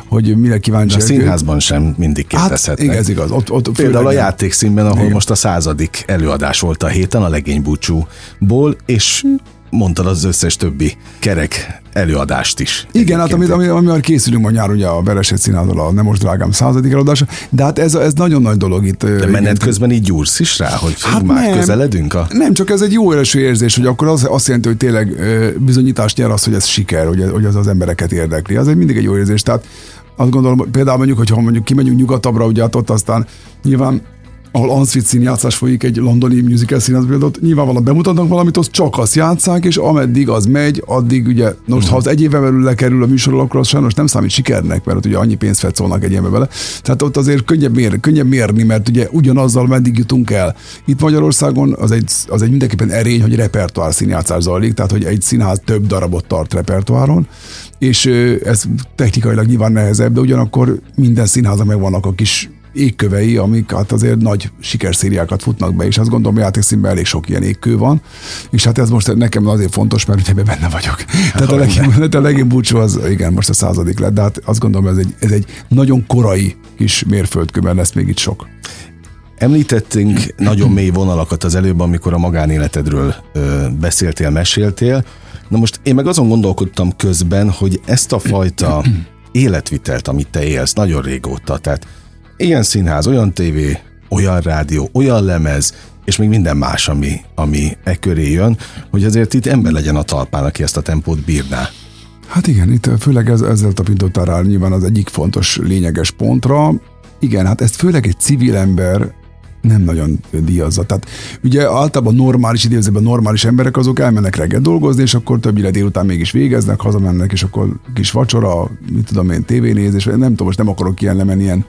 hogy mire kíváncsi. A színházban sem mindig kérdezhetnek. Hát, igen, ez igaz. Ott, ott Például a játékszínben, ahol igen. most a századik előadás volt a héten, a legénybúcsúból, és mondtad az összes többi kerek előadást is. Igen, hát amit, ami, amivel készülünk ma nyár, ugye a Vereset színházal a Nem most drágám századik előadása, de hát ez, ez nagyon nagy dolog itt. De menet közben így gyúrsz is rá, hogy hát már nem, közeledünk? A... Nem, csak ez egy jó első érzés, hogy akkor az, azt jelenti, hogy tényleg bizonyítást nyer az, hogy ez siker, hogy, hogy az az embereket érdekli. Az egy mindig egy jó érzés. Tehát azt gondolom, például mondjuk, hogyha mondjuk kimegyünk nyugatabbra, ugye hát ott aztán nyilván ahol Answit színjátszás folyik egy londoni musical színház például, nyilvánvalóan bemutatnak valamit, az csak azt játszák, és ameddig az megy, addig ugye, most ha az egy éve belül lekerül a műsorról, akkor az sajnos nem számít sikernek, mert ugye annyi pénzt fetszolnak egy évbe bele. Tehát ott azért könnyebb, mér, könnyebb mérni, mert ugye ugyanazzal meddig jutunk el. Itt Magyarországon az egy, az egy mindenképpen erény, hogy repertoár színjátszás zajlik, tehát hogy egy színház több darabot tart repertoáron, és ez technikailag nyilván nehezebb, de ugyanakkor minden színházak megvannak a kis égkövei, amik hát azért nagy sikerszériákat futnak be, és azt gondolom, hogy játékszínben elég sok ilyen égkő van, és hát ez most nekem azért fontos, mert ugye benne vagyok. Tehát a legjobb, a legjobb búcsú az, igen, most a századik lett, de hát azt gondolom, ez egy, ez egy nagyon korai kis mérföldkő, mert lesz még itt sok. Említettünk nagyon mély vonalakat az előbb, amikor a magánéletedről ö, beszéltél, meséltél. Na most én meg azon gondolkodtam közben, hogy ezt a fajta életvitelt, amit te élsz nagyon régóta, tehát Ilyen színház, olyan tévé, olyan rádió, olyan lemez, és még minden más, ami, ami e köré jön, hogy azért itt ember legyen a talpán, aki ezt a tempót bírná. Hát igen, itt főleg ez, ezzel tapintottál rá nyilván az egyik fontos, lényeges pontra. Igen, hát ezt főleg egy civil ember nem nagyon díjazza. Tehát ugye általában normális idézőben normális emberek azok elmennek reggel dolgozni, és akkor többire délután mégis végeznek, hazamennek, és akkor kis vacsora, mit tudom én, tévénézés, nem tudom, most nem akarok ilyen lemenni ilyen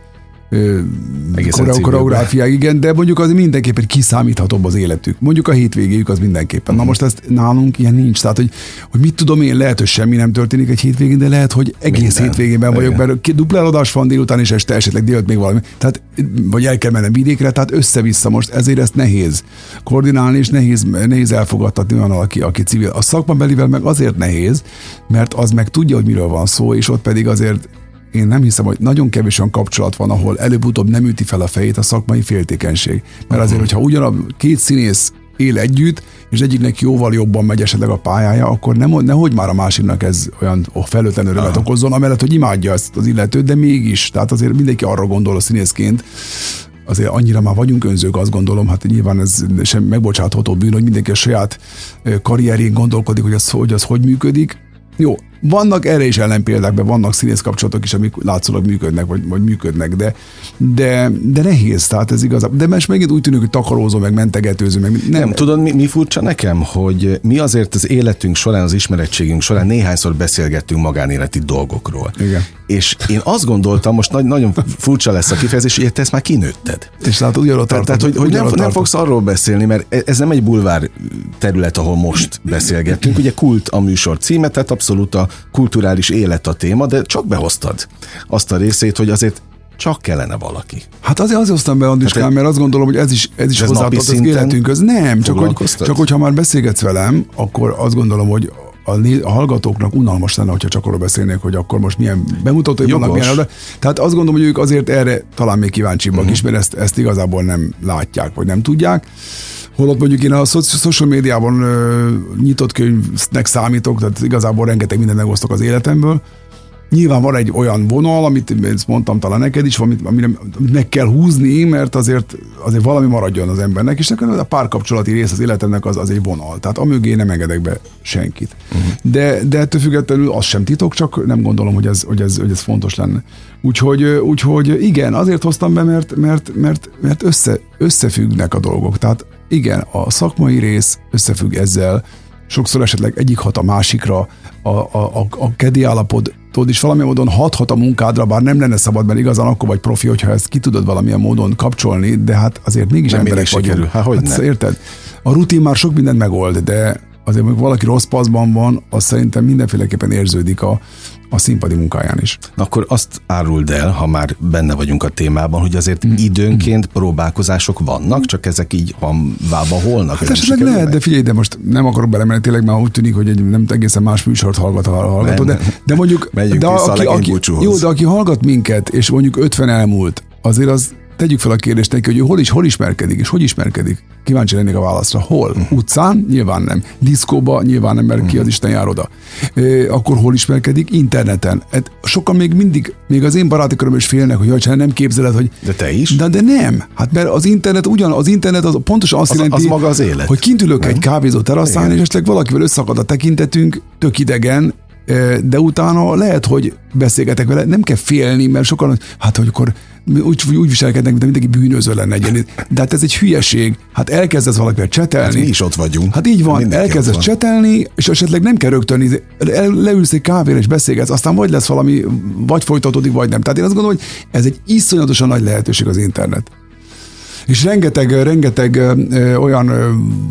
koreográfiák, igen, de mondjuk az mindenképpen kiszámíthatóbb az életük. Mondjuk a hétvégéjük az mindenképpen. Na most ezt nálunk ilyen nincs. Tehát, hogy, hogy mit tudom én, lehet, hogy semmi nem történik egy hétvégén, de lehet, hogy egész Minden. hétvégében vagyok, igen. mert dupla eladás van délután, és este esetleg délt még valami. Tehát, vagy el kell mennem vidékre, tehát össze-vissza most, ezért ezt nehéz koordinálni, és nehéz, nehéz elfogadtatni olyan, aki, aki civil. A szakmabelivel meg azért nehéz, mert az meg tudja, hogy miről van szó, és ott pedig azért én nem hiszem, hogy nagyon kevés olyan kapcsolat van, ahol előbb-utóbb nem üti fel a fejét a szakmai féltékenység. Mert azért, hogyha ugyanaz két színész él együtt, és egyiknek jóval jobban megy esetleg a pályája, akkor nem, nehogy már a másiknak ez olyan felőtlen örömet okozzon, amellett, hogy imádja ezt az illetőt, de mégis, tehát azért mindenki arra gondol a színészként, azért annyira már vagyunk önzők, azt gondolom, hát nyilván ez sem megbocsátható bűn, hogy mindenki a saját karrierjén gondolkodik, hogy az, hogy az hogy működik. Jó, vannak erre is ellenpéldák, mert vannak színész kapcsolatok is, amik látszólag működnek, vagy, vagy működnek, de, de, de nehéz, tehát ez igaz. De most megint úgy tűnik, hogy takarózó, meg mentegetőző, meg nem. nem tudod, mi, mi furcsa nekem, hogy mi azért az életünk során, az ismerettségünk során néhányszor beszélgettünk magánéleti dolgokról. Igen. És én azt gondoltam, most nagy, nagyon furcsa lesz a kifejezés, hogy te ezt már kinőtted. És látod, ugyanott Tehát, tehát hogy, hogy nem, nem fogsz arról beszélni, mert e- ez nem egy bulvár terület, ahol most beszélgetünk. Ugye kult a műsor címe, tehát abszolút a kulturális élet a téma, de csak behoztad azt a részét, hogy azért csak kellene valaki. Hát azért azért hoztam be, Andriskán, hát, mert azt gondolom, hogy ez is, ez is hozzáadott az életünkhöz. Nem, csak hogy, csak hogyha már beszélgetsz velem, akkor azt gondolom, hogy a, a hallgatóknak unalmas lenne, hogyha csak arról beszélnék, hogy akkor most milyen bemutatói vannak, milyen de, Tehát azt gondolom, hogy ők azért erre talán még kíváncsibbak uh-huh. is, mert ezt, ezt igazából nem látják, vagy nem tudják. Holott mondjuk én a social médiában ö, nyitott könyvnek számítok, tehát igazából rengeteg mindent megosztok az életemből, Nyilván van egy olyan vonal, amit ezt mondtam talán neked is, amit, amire meg kell húzni, mert azért, azért valami maradjon az embernek, és nekem a párkapcsolati rész az életemnek az, az egy vonal. Tehát amögé nem engedek be senkit. Uh-huh. De, de ettől függetlenül az sem titok, csak nem gondolom, hogy ez, hogy ez, hogy ez fontos lenne. Úgyhogy, úgyhogy igen, azért hoztam be, mert, mert, mert, mert össze, összefüggnek a dolgok. Tehát igen, a szakmai rész összefügg ezzel, sokszor esetleg egyik hat a másikra, a, a, a, a kedi állapotod is valamilyen módon hathat a munkádra, bár nem lenne szabad, mert igazán akkor vagy profi, hogyha ezt ki tudod valamilyen módon kapcsolni, de hát azért mégis nem emberek vagyunk. Hát, hogy hát, érted? A rutin már sok mindent megold, de azért, hogy valaki rossz paszban van, az szerintem mindenféleképpen érződik a, a színpadi munkáján is. Akkor azt áruld el, ha már benne vagyunk a témában, hogy azért mm. időnként próbálkozások vannak, csak ezek így hamvába holnak. Hát esetleg lehet, meg? de figyelj, de most nem akarok belemenni, tényleg már úgy tűnik, hogy egy nem egészen más műsort hallgat a hallgató, de, de mondjuk, de aki, aki, jó, de aki hallgat minket, és mondjuk 50 elmúlt, azért az tegyük fel a kérdést neki, hogy hol is, hol ismerkedik, és hogy ismerkedik. Kíváncsi lennék a válaszra. Hol? Uh-huh. Utcán? Nyilván nem. Diszkóba? Nyilván nem, mert uh-huh. ki az Isten jár oda. E, akkor hol ismerkedik? Interneten. Hát sokan még mindig, még az én baráti köröm is félnek, hogy jaj, nem képzeled, hogy... De te is? De, de nem. Hát mert az internet ugyan, az internet az pontosan azt az, jelenti, az maga az élet. hogy kint ülök nem? egy kávézó teraszán, és esetleg valakivel összeakad a tekintetünk, tök idegen, de utána lehet, hogy beszélgetek vele, nem kell félni, mert sokan, hát hogy akkor úgy, úgy viselkednek, mint mindenki bűnöző lenne egy De hát ez egy hülyeség. Hát elkezdesz valakivel csetelni. Hát mi is ott vagyunk. Hát így van, Mindenki elkezdesz csetelni, és esetleg nem kell rögtön, leülsz egy kávéra és beszélgetsz, aztán vagy lesz valami, vagy folytatódik, vagy nem. Tehát én azt gondolom, hogy ez egy iszonyatosan nagy lehetőség az internet és rengeteg, rengeteg olyan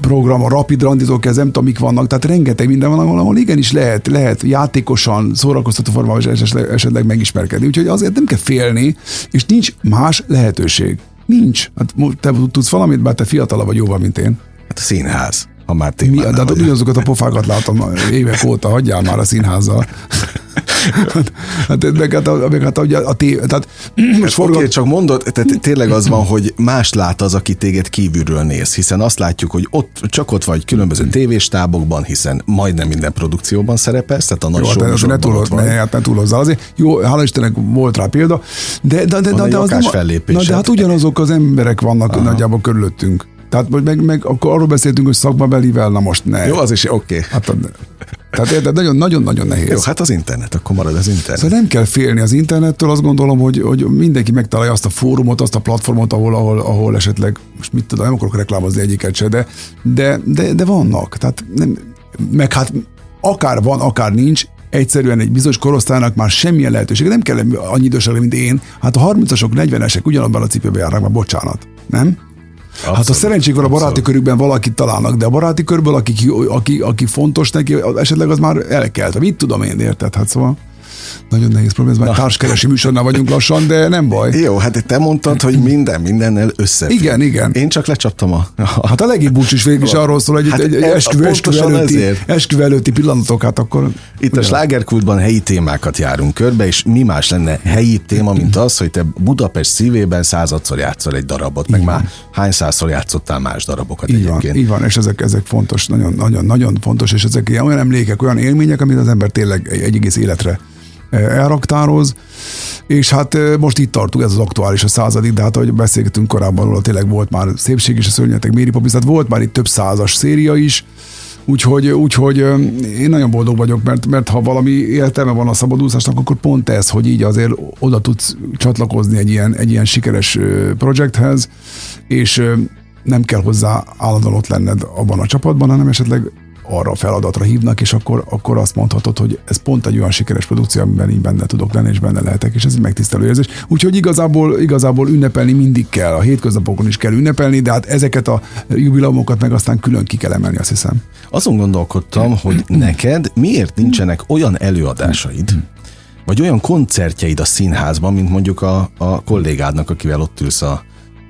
program, a rapid randizók, ez nem tudom, mik vannak, tehát rengeteg minden van, ahol, ahol igenis lehet, lehet játékosan, szórakoztató formában esetleg megismerkedni. Úgyhogy azért nem kell félni, és nincs más lehetőség. Nincs. Hát te tudsz valamit, bár te fiatalabb vagy jóval, mint én. Hát a színház ha már témán. Mi, de hát ugyanazokat a pofákat látom évek óta, hagyjál már a színházzal. hát, hát, meg hát, meg hát a, a té, tehát most forgat... okay, csak mondod, tehát tényleg az van, hogy más lát az, aki téged kívülről néz, hiszen azt látjuk, hogy ott, csak ott vagy különböző tévéstábokban, hiszen majdnem minden produkcióban szerepelsz, tehát a nagy jó, hát ne, túl, ne, hát ne túlozzál. Azért jó, hála Istennek volt rá példa, de, de, de, de, de, az nem, na, de hát ugyanazok az emberek vannak Aha. nagyjából körülöttünk. Tehát meg, meg akkor arról beszéltünk, hogy szakmabelivel, na most ne. Jó, az is oké. Okay. Hát, tehát érted, nagyon-nagyon nehéz. Jó, hát az internet, akkor marad az internet. Szóval nem kell félni az internettől, azt gondolom, hogy, hogy mindenki megtalálja azt a fórumot, azt a platformot, ahol, ahol, ahol esetleg, most mit tudom, nem akarok reklámozni egyiket se, de, de, de, de vannak. Tehát nem, meg hát akár van, akár nincs, egyszerűen egy bizonyos korosztálynak már semmilyen lehetőség. Nem kell annyi idősek, mint én. Hát a 30-asok, 40-esek ugyanabban a cipőben járnak, már bocsánat. Nem? Abszolút, hát a szerencsék van a baráti körükben valakit találnak, de a baráti körből, aki, aki, aki fontos neki, esetleg az már elkelt. Mit tudom én, érted? Hát szóval nagyon nehéz probléma, ez már társkeresi műsornál vagyunk lassan, de nem baj. Jó, hát te mondtad, hogy minden mindennel összefügg. Igen, igen. Én csak lecsaptam a... Hát a legjobb búcs is végig is arról szól, hogy hát egy, egy esküvő, esküvő, előtti, esküvő előtti pillanatok, hát akkor... Itt ugyan. a slágerkultban helyi témákat járunk körbe, és mi más lenne helyi téma, mint az, hogy te Budapest szívében századszor játszol egy darabot, meg már hány százszor játszottál más darabokat így egyébként. Van, így van, és ezek, ezek fontos, nagyon, nagyon, nagyon fontos, és ezek olyan emlékek, olyan élmények, amit az ember tényleg egy egész életre elraktároz, és hát most itt tartunk, ez az aktuális a századik, de hát ahogy beszélgetünk korábban róla, tényleg volt már szépség és a szörnyetek Méri Popis, tehát volt már itt több százas széria is, Úgyhogy, úgyhogy én nagyon boldog vagyok, mert, mert ha valami értelme van a szabadúszásnak, akkor pont ez, hogy így azért oda tudsz csatlakozni egy ilyen, egy ilyen sikeres projekthez, és nem kell hozzá állandóan ott lenned abban a csapatban, hanem esetleg arra a feladatra hívnak, és akkor, akkor azt mondhatod, hogy ez pont egy olyan sikeres produkció, amiben így benne tudok lenni, és benne lehetek, és ez egy megtisztelő érzés. Úgyhogy igazából, igazából ünnepelni mindig kell, a hétköznapokon is kell ünnepelni, de hát ezeket a jubileumokat meg aztán külön ki kell emelni, azt hiszem. Azon gondolkodtam, hogy neked miért nincsenek olyan előadásaid, vagy olyan koncertjeid a színházban, mint mondjuk a, a kollégádnak, akivel ott ülsz a,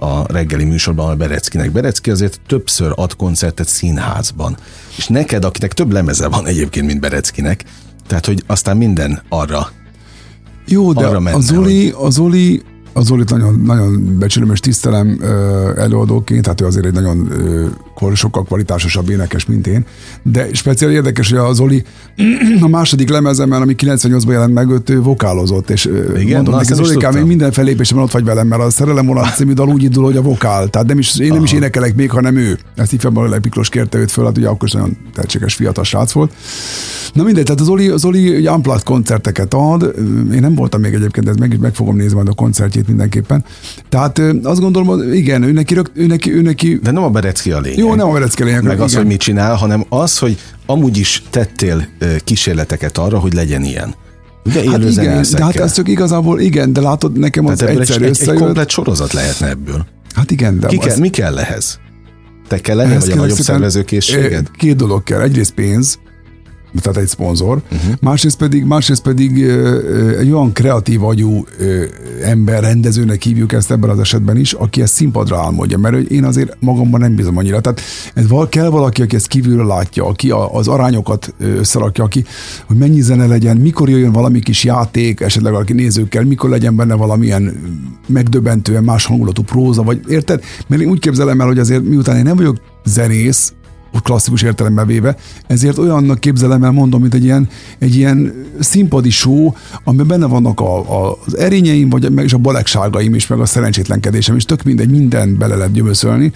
a reggeli műsorban a Bereckinek. Berecki azért többször ad koncertet színházban. És neked, akinek több lemeze van egyébként, mint Bereckinek, tehát, hogy aztán minden arra Jó, de arra menne, a Zoli, hogy... a Zoli az Zolit nagyon, nagyon becsülöm és tisztelem előadóként, hát ő azért egy nagyon sokkal kvalitásosabb énekes, mint én. De speciál érdekes, hogy a Zoli a második lemezemen, ami 98-ban jelent meg, őt vokálozott, és Igen? mondom neki, Zolikám, még minden felépésben ott vagy velem, mert a Szerelem vonat című dal úgy indul, hogy a vokál. Tehát nem is, én nem Aha. is énekelek még, hanem ő. Ezt ifjában Miklós kérte őt föl, hát ugye akkor is nagyon tehetséges fiatal srác volt. Na mindegy, tehát az Oli, az Oli unplugged koncerteket ad, én nem voltam még egyébként, de meg, meg fogom nézni majd a koncertjét mindenképpen. Tehát azt gondolom, igen, ő neki, ő neki, ő neki... De nem a Berecki a lényeg. Jó, nem a Berecki a lényeg. Meg igen. az, hogy mit csinál, hanem az, hogy amúgy is tettél kísérleteket arra, hogy legyen ilyen. Ugye hát igen, de hát ez csak igazából igen, de látod, nekem az egyszer egy, egy, egy komplet sorozat lehetne ebből. Hát igen, de Ki az... kell, mi kell ehhez? Te kell lenni, vagy a nagyobb szervezőkészséged? Két dolog kell. Egyrészt pénz, tehát egy szponzor, uh-huh. másrészt pedig, másrészt pedig egy olyan kreatív agyú ember, rendezőnek hívjuk ezt ebben az esetben is, aki ezt színpadra álmodja, mert én azért magamban nem bízom annyira. Tehát ez val, kell valaki, aki ezt kívülről látja, aki a, az arányokat összerakja, aki, hogy mennyi zene legyen, mikor jöjjön valami kis játék, esetleg valaki nézőkkel, mikor legyen benne valamilyen megdöbbentően más hangulatú próza, vagy érted? Mert én úgy képzelem el, hogy azért miután én nem vagyok zenész, klasszikus értelemben véve, ezért olyannak képzelem el, mondom, mint egy ilyen, egy ilyen színpadi show, amiben benne vannak a, a, az erényeim, vagy meg is a balegságaim is, meg a szerencsétlenkedésem is, tök mindegy, minden bele lehet gyömöszölni,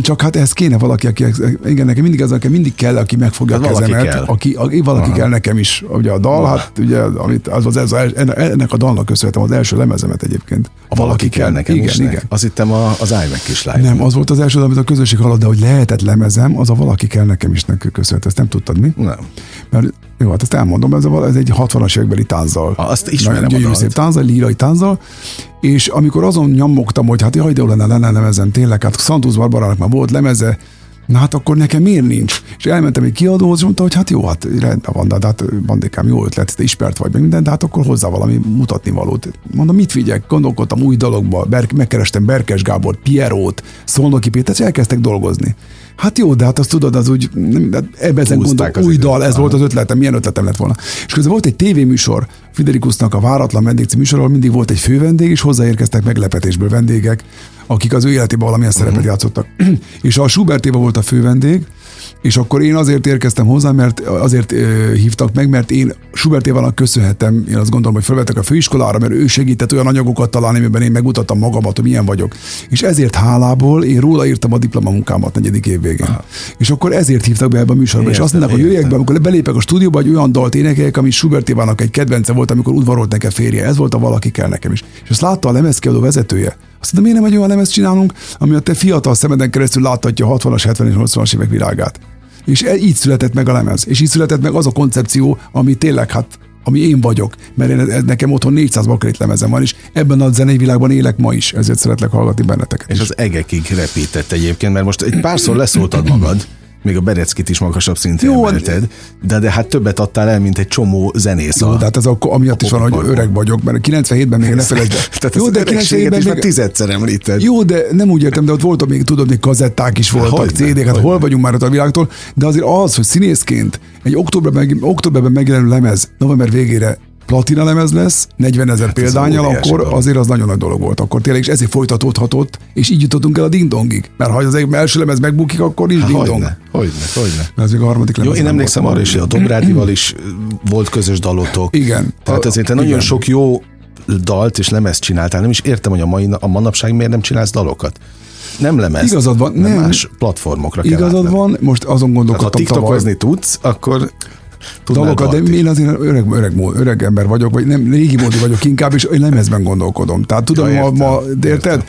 csak hát ez kéne valaki, aki, igen, nekem mindig az, aki mindig kell, aki megfogja hát a kezemet, kell. aki, aki valaki Aha. kell nekem is. Ugye a dal, Aha. hát ugye, amit, az, az, az, ennek a dalnak köszönhetem az első lemezemet egyébként. A valaki, valaki kell nekem igen, is igen. Az hittem a, az iMac is live. Nem, az volt az első, amit a közösség hallott, de hogy lehetett lemezem, az a valaki kell nekem is neki köszönhet. Ezt nem tudtad mi? Nem. Mert jó, hát ezt elmondom, ez, ez egy 60-as évekbeli tázzal. Azt ismerem Nagyon a szép tázzal, lírai tázzal, és amikor azon nyomogtam, hogy hát jaj, de lenne, lenne lemezem, tényleg, hát Santos Barbarának már volt lemeze, Na hát akkor nekem miért nincs? És elmentem egy kiadóhoz, és mondta, hogy hát jó, hát rendben van, de hát bandékám jó ötlet, te ismert vagy meg minden, de hát akkor hozzá valami mutatni valót. Mondom, mit vigyek? Gondolkodtam új dologba, Ber- megkerestem Berkes Gábor, Pierót, Szolnoki Péter, és elkezdtek dolgozni. Hát jó, de hát azt tudod, az úgy, ebben ezen gondolok, új dal, ez volt az ötletem, milyen ötletem lett volna. És közben volt egy tévéműsor, Friderikusnak a Váratlan Vendég műsor, ahol mindig volt egy fővendég, és hozzáérkeztek meglepetésből vendégek, akik az ő életében valamilyen uh-huh. szerepet játszottak. és a Schubertéva volt a fővendég, és akkor én azért érkeztem hozzá, mert azért ö, hívtak meg, mert én Schubert Évának köszönhetem, én azt gondolom, hogy felvettek a főiskolára, mert ő segített olyan anyagokat találni, amiben én megmutattam magamat, hogy milyen vagyok. És ezért hálából én róla írtam a diplomamunkámat negyedik év végén. Aha. És akkor ezért hívtak be ebbe a műsorba. Értem, és azt mondták, hogy jöjjek be, amikor belépek a stúdióba, egy olyan dalt énekeljek, ami Schubert Évának egy kedvence volt, amikor udvarolt nekem férje. Ez volt a valaki kell nekem is. És azt látta a lemezkiadó vezetője. Azt mondta, miért nem egy olyan lemezt csinálunk, ami a te fiatal szemeden keresztül láthatja a 60-as, 70-es, 80-as évek világát. És e- így született meg a lemez. És így született meg az a koncepció, ami tényleg hát ami én vagyok, mert én, nekem otthon 400 bakelit lemezem van, és ebben a zenei világban élek ma is, ezért szeretlek hallgatni benneteket. És is. az egekig repített egyébként, mert most egy párszor leszóltad magad, még a Bereckit is magasabb szintre Jó, emelted, de, de hát többet adtál el, mint egy csomó zenész. Jó, de hát ez akkor amiatt is van, hogy öreg vagyok, mert 97-ben még ne felejtsd. Tehát jó, de 97-ben is még... tizedszer említed. Jó, de nem úgy értem, de ott voltak még, tudod, még kazetták is voltak, CD-k, hát hol vagyunk már ott a világtól, de azért az, hogy színészként egy októberben, októberben megjelenő lemez november végére platina lemez lesz, 40 ezer hát példányal, akkor dolog. azért az nagyon nagy dolog volt. Akkor tényleg, és ezért folytatódhatott, és így jutottunk el a ding-dongig. Mert ha az első lemez megbukik, akkor nincs ding-dong. Hogyne, hogyne, hogyne. Mert ez még a harmadik lemez. Jó, én emlékszem arra is, hogy a Dobrádival is volt közös dalotok. Igen. Tehát azért te nagyon sok jó dalt és lemez csináltál. Nem is értem, hogy a, mai, a manapság miért nem csinálsz dalokat nem lemez. Igazad van, nem. Más platformokra Igazad kell Igazad van, most azon gondolkodtam. Ha tiktokozni tudsz, akkor dalokat, de én azért öreg, öreg, öreg ember vagyok, vagy nem, régi módi vagyok inkább, és én lemezben gondolkodom. Tehát tudom, ja, értem, ma, ma, érted? Értem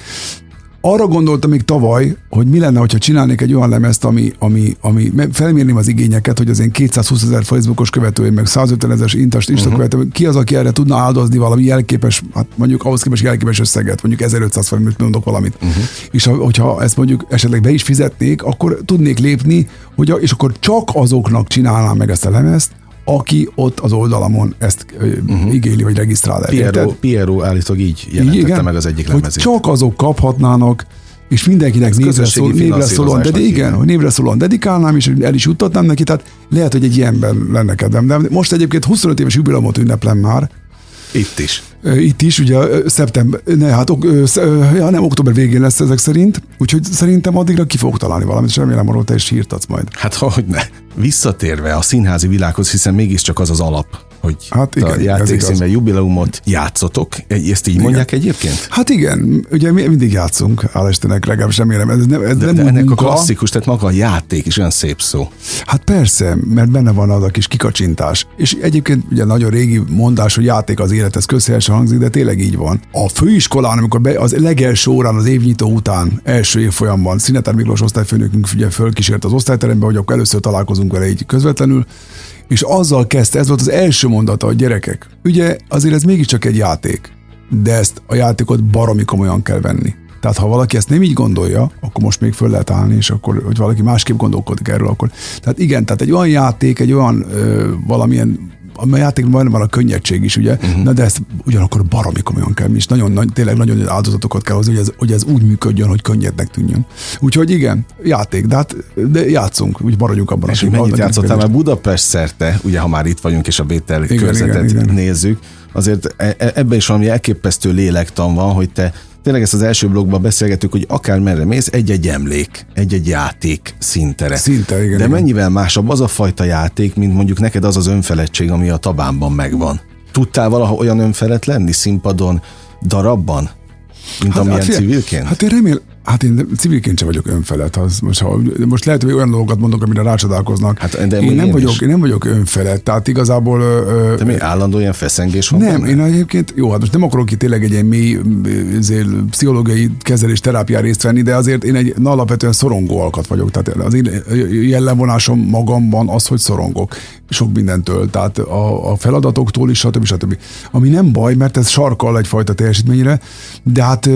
arra gondoltam még tavaly, hogy mi lenne, ha csinálnék egy olyan lemezt, ami, ami, ami felmérném az igényeket, hogy az én 220 ezer Facebookos követőim, meg 150 ezer Insta uh-huh. követőim, ki az, aki erre tudna áldozni valami jelképes, hát mondjuk ahhoz képest jelképes összeget, mondjuk 1500 forint, mondok valamit. Uh-huh. És ha, hogyha ezt mondjuk esetleg be is fizetnék, akkor tudnék lépni, hogy a, és akkor csak azoknak csinálnám meg ezt a lemezt, aki ott az oldalamon ezt uh-huh. igéli, vagy regisztrál el. Piero, Piero állítólag így jelentette igen, meg az egyik lemezét. Hogy csak azok kaphatnának, és mindenkinek névre, szól, névre szólon, de igen, hogy névre szólon dedikálnám, és el is juttatnám neki, tehát lehet, hogy egy ilyenben lenne kedvem. De most egyébként 25 éves jubileumot ünneplem már, Itt is. Itt is, ugye szeptember, ne, hát ja, nem, október végén lesz ezek szerint, úgyhogy szerintem addigra ki fogok találni valamit, és remélem arról te is hírt adsz majd. Hát hogy ne. Visszatérve a színházi világhoz, hiszen mégiscsak az az alap, hogy hát igen, a játékszínben jubileumot játszotok. Ezt így igen. mondják egyébként? Hát igen, ugye mi mindig játszunk, áll Istenek, legalábbis remélem. Ez, nem, ez de, nem de ennek munka. a klasszikus, tehát maga a játék is olyan szép szó. Hát persze, mert benne van az a kis kikacsintás. És egyébként ugye nagyon régi mondás, hogy játék az élet, ez közhelyesen hangzik, de tényleg így van. A főiskolán, amikor be, az legelső órán, az évnyitó után, első évfolyamban Szinetár Miklós osztályfőnökünk ugye fölkísért az osztályterembe, hogy akkor először találkozunk vele így közvetlenül, és azzal kezdte, ez volt az első mondata a gyerekek. Ugye azért ez mégiscsak egy játék, de ezt a játékot baromi komolyan kell venni. Tehát ha valaki ezt nem így gondolja, akkor most még föl lehet állni, és akkor, hogy valaki másképp gondolkodik erről, akkor. Tehát igen, tehát egy olyan játék, egy olyan ö, valamilyen a játékban van a könnyedség is, ugye, uh-huh. Na, de ezt ugyanakkor baromi komolyan kell, és nagyon, nagy, tényleg nagyon áldozatokat kell hozni, hogy ez, hogy ez úgy működjön, hogy könnyednek tűnjön. Úgyhogy igen, játék, de hát de játszunk, úgy maradjunk abban. És hogy mennyit játszottál már Budapest szerte, ugye ha már itt vagyunk, és a Bétel igen, körzetet igen, igen. nézzük, azért e, e, ebben is valami elképesztő lélektan van, hogy te tényleg ezt az első blogban beszélgettük, hogy akár merre mész, egy-egy emlék, egy-egy játék szintere. Szinte, igen. De igen. mennyivel másabb az a fajta játék, mint mondjuk neked az az önfeledtség, ami a tabánban megvan. Tudtál valaha olyan önfelett lenni színpadon, darabban, mint hát, amilyen hát, civilként? Hát én remélem, Hát én civilként sem vagyok önfelett. Az most, ha, most lehet, hogy olyan dolgokat mondok, amire rácsodálkoznak. Hát, de én, nem vagyok, én nem vagyok önfelett. Tehát igazából... Te mi állandó ilyen feszengés van Nem, benne? én egyébként, jó, hát most nem akarok itt tényleg egy ilyen mély azért, pszichológiai kezelés terápián részt venni, de azért én egy na, alapvetően szorongó alkat vagyok. Tehát az én jellemvonásom magamban az, hogy szorongok. Sok mindentől. Tehát a, a feladatoktól is, stb. stb. Ami nem baj, mert ez sarkal egyfajta teljesítményre, de hát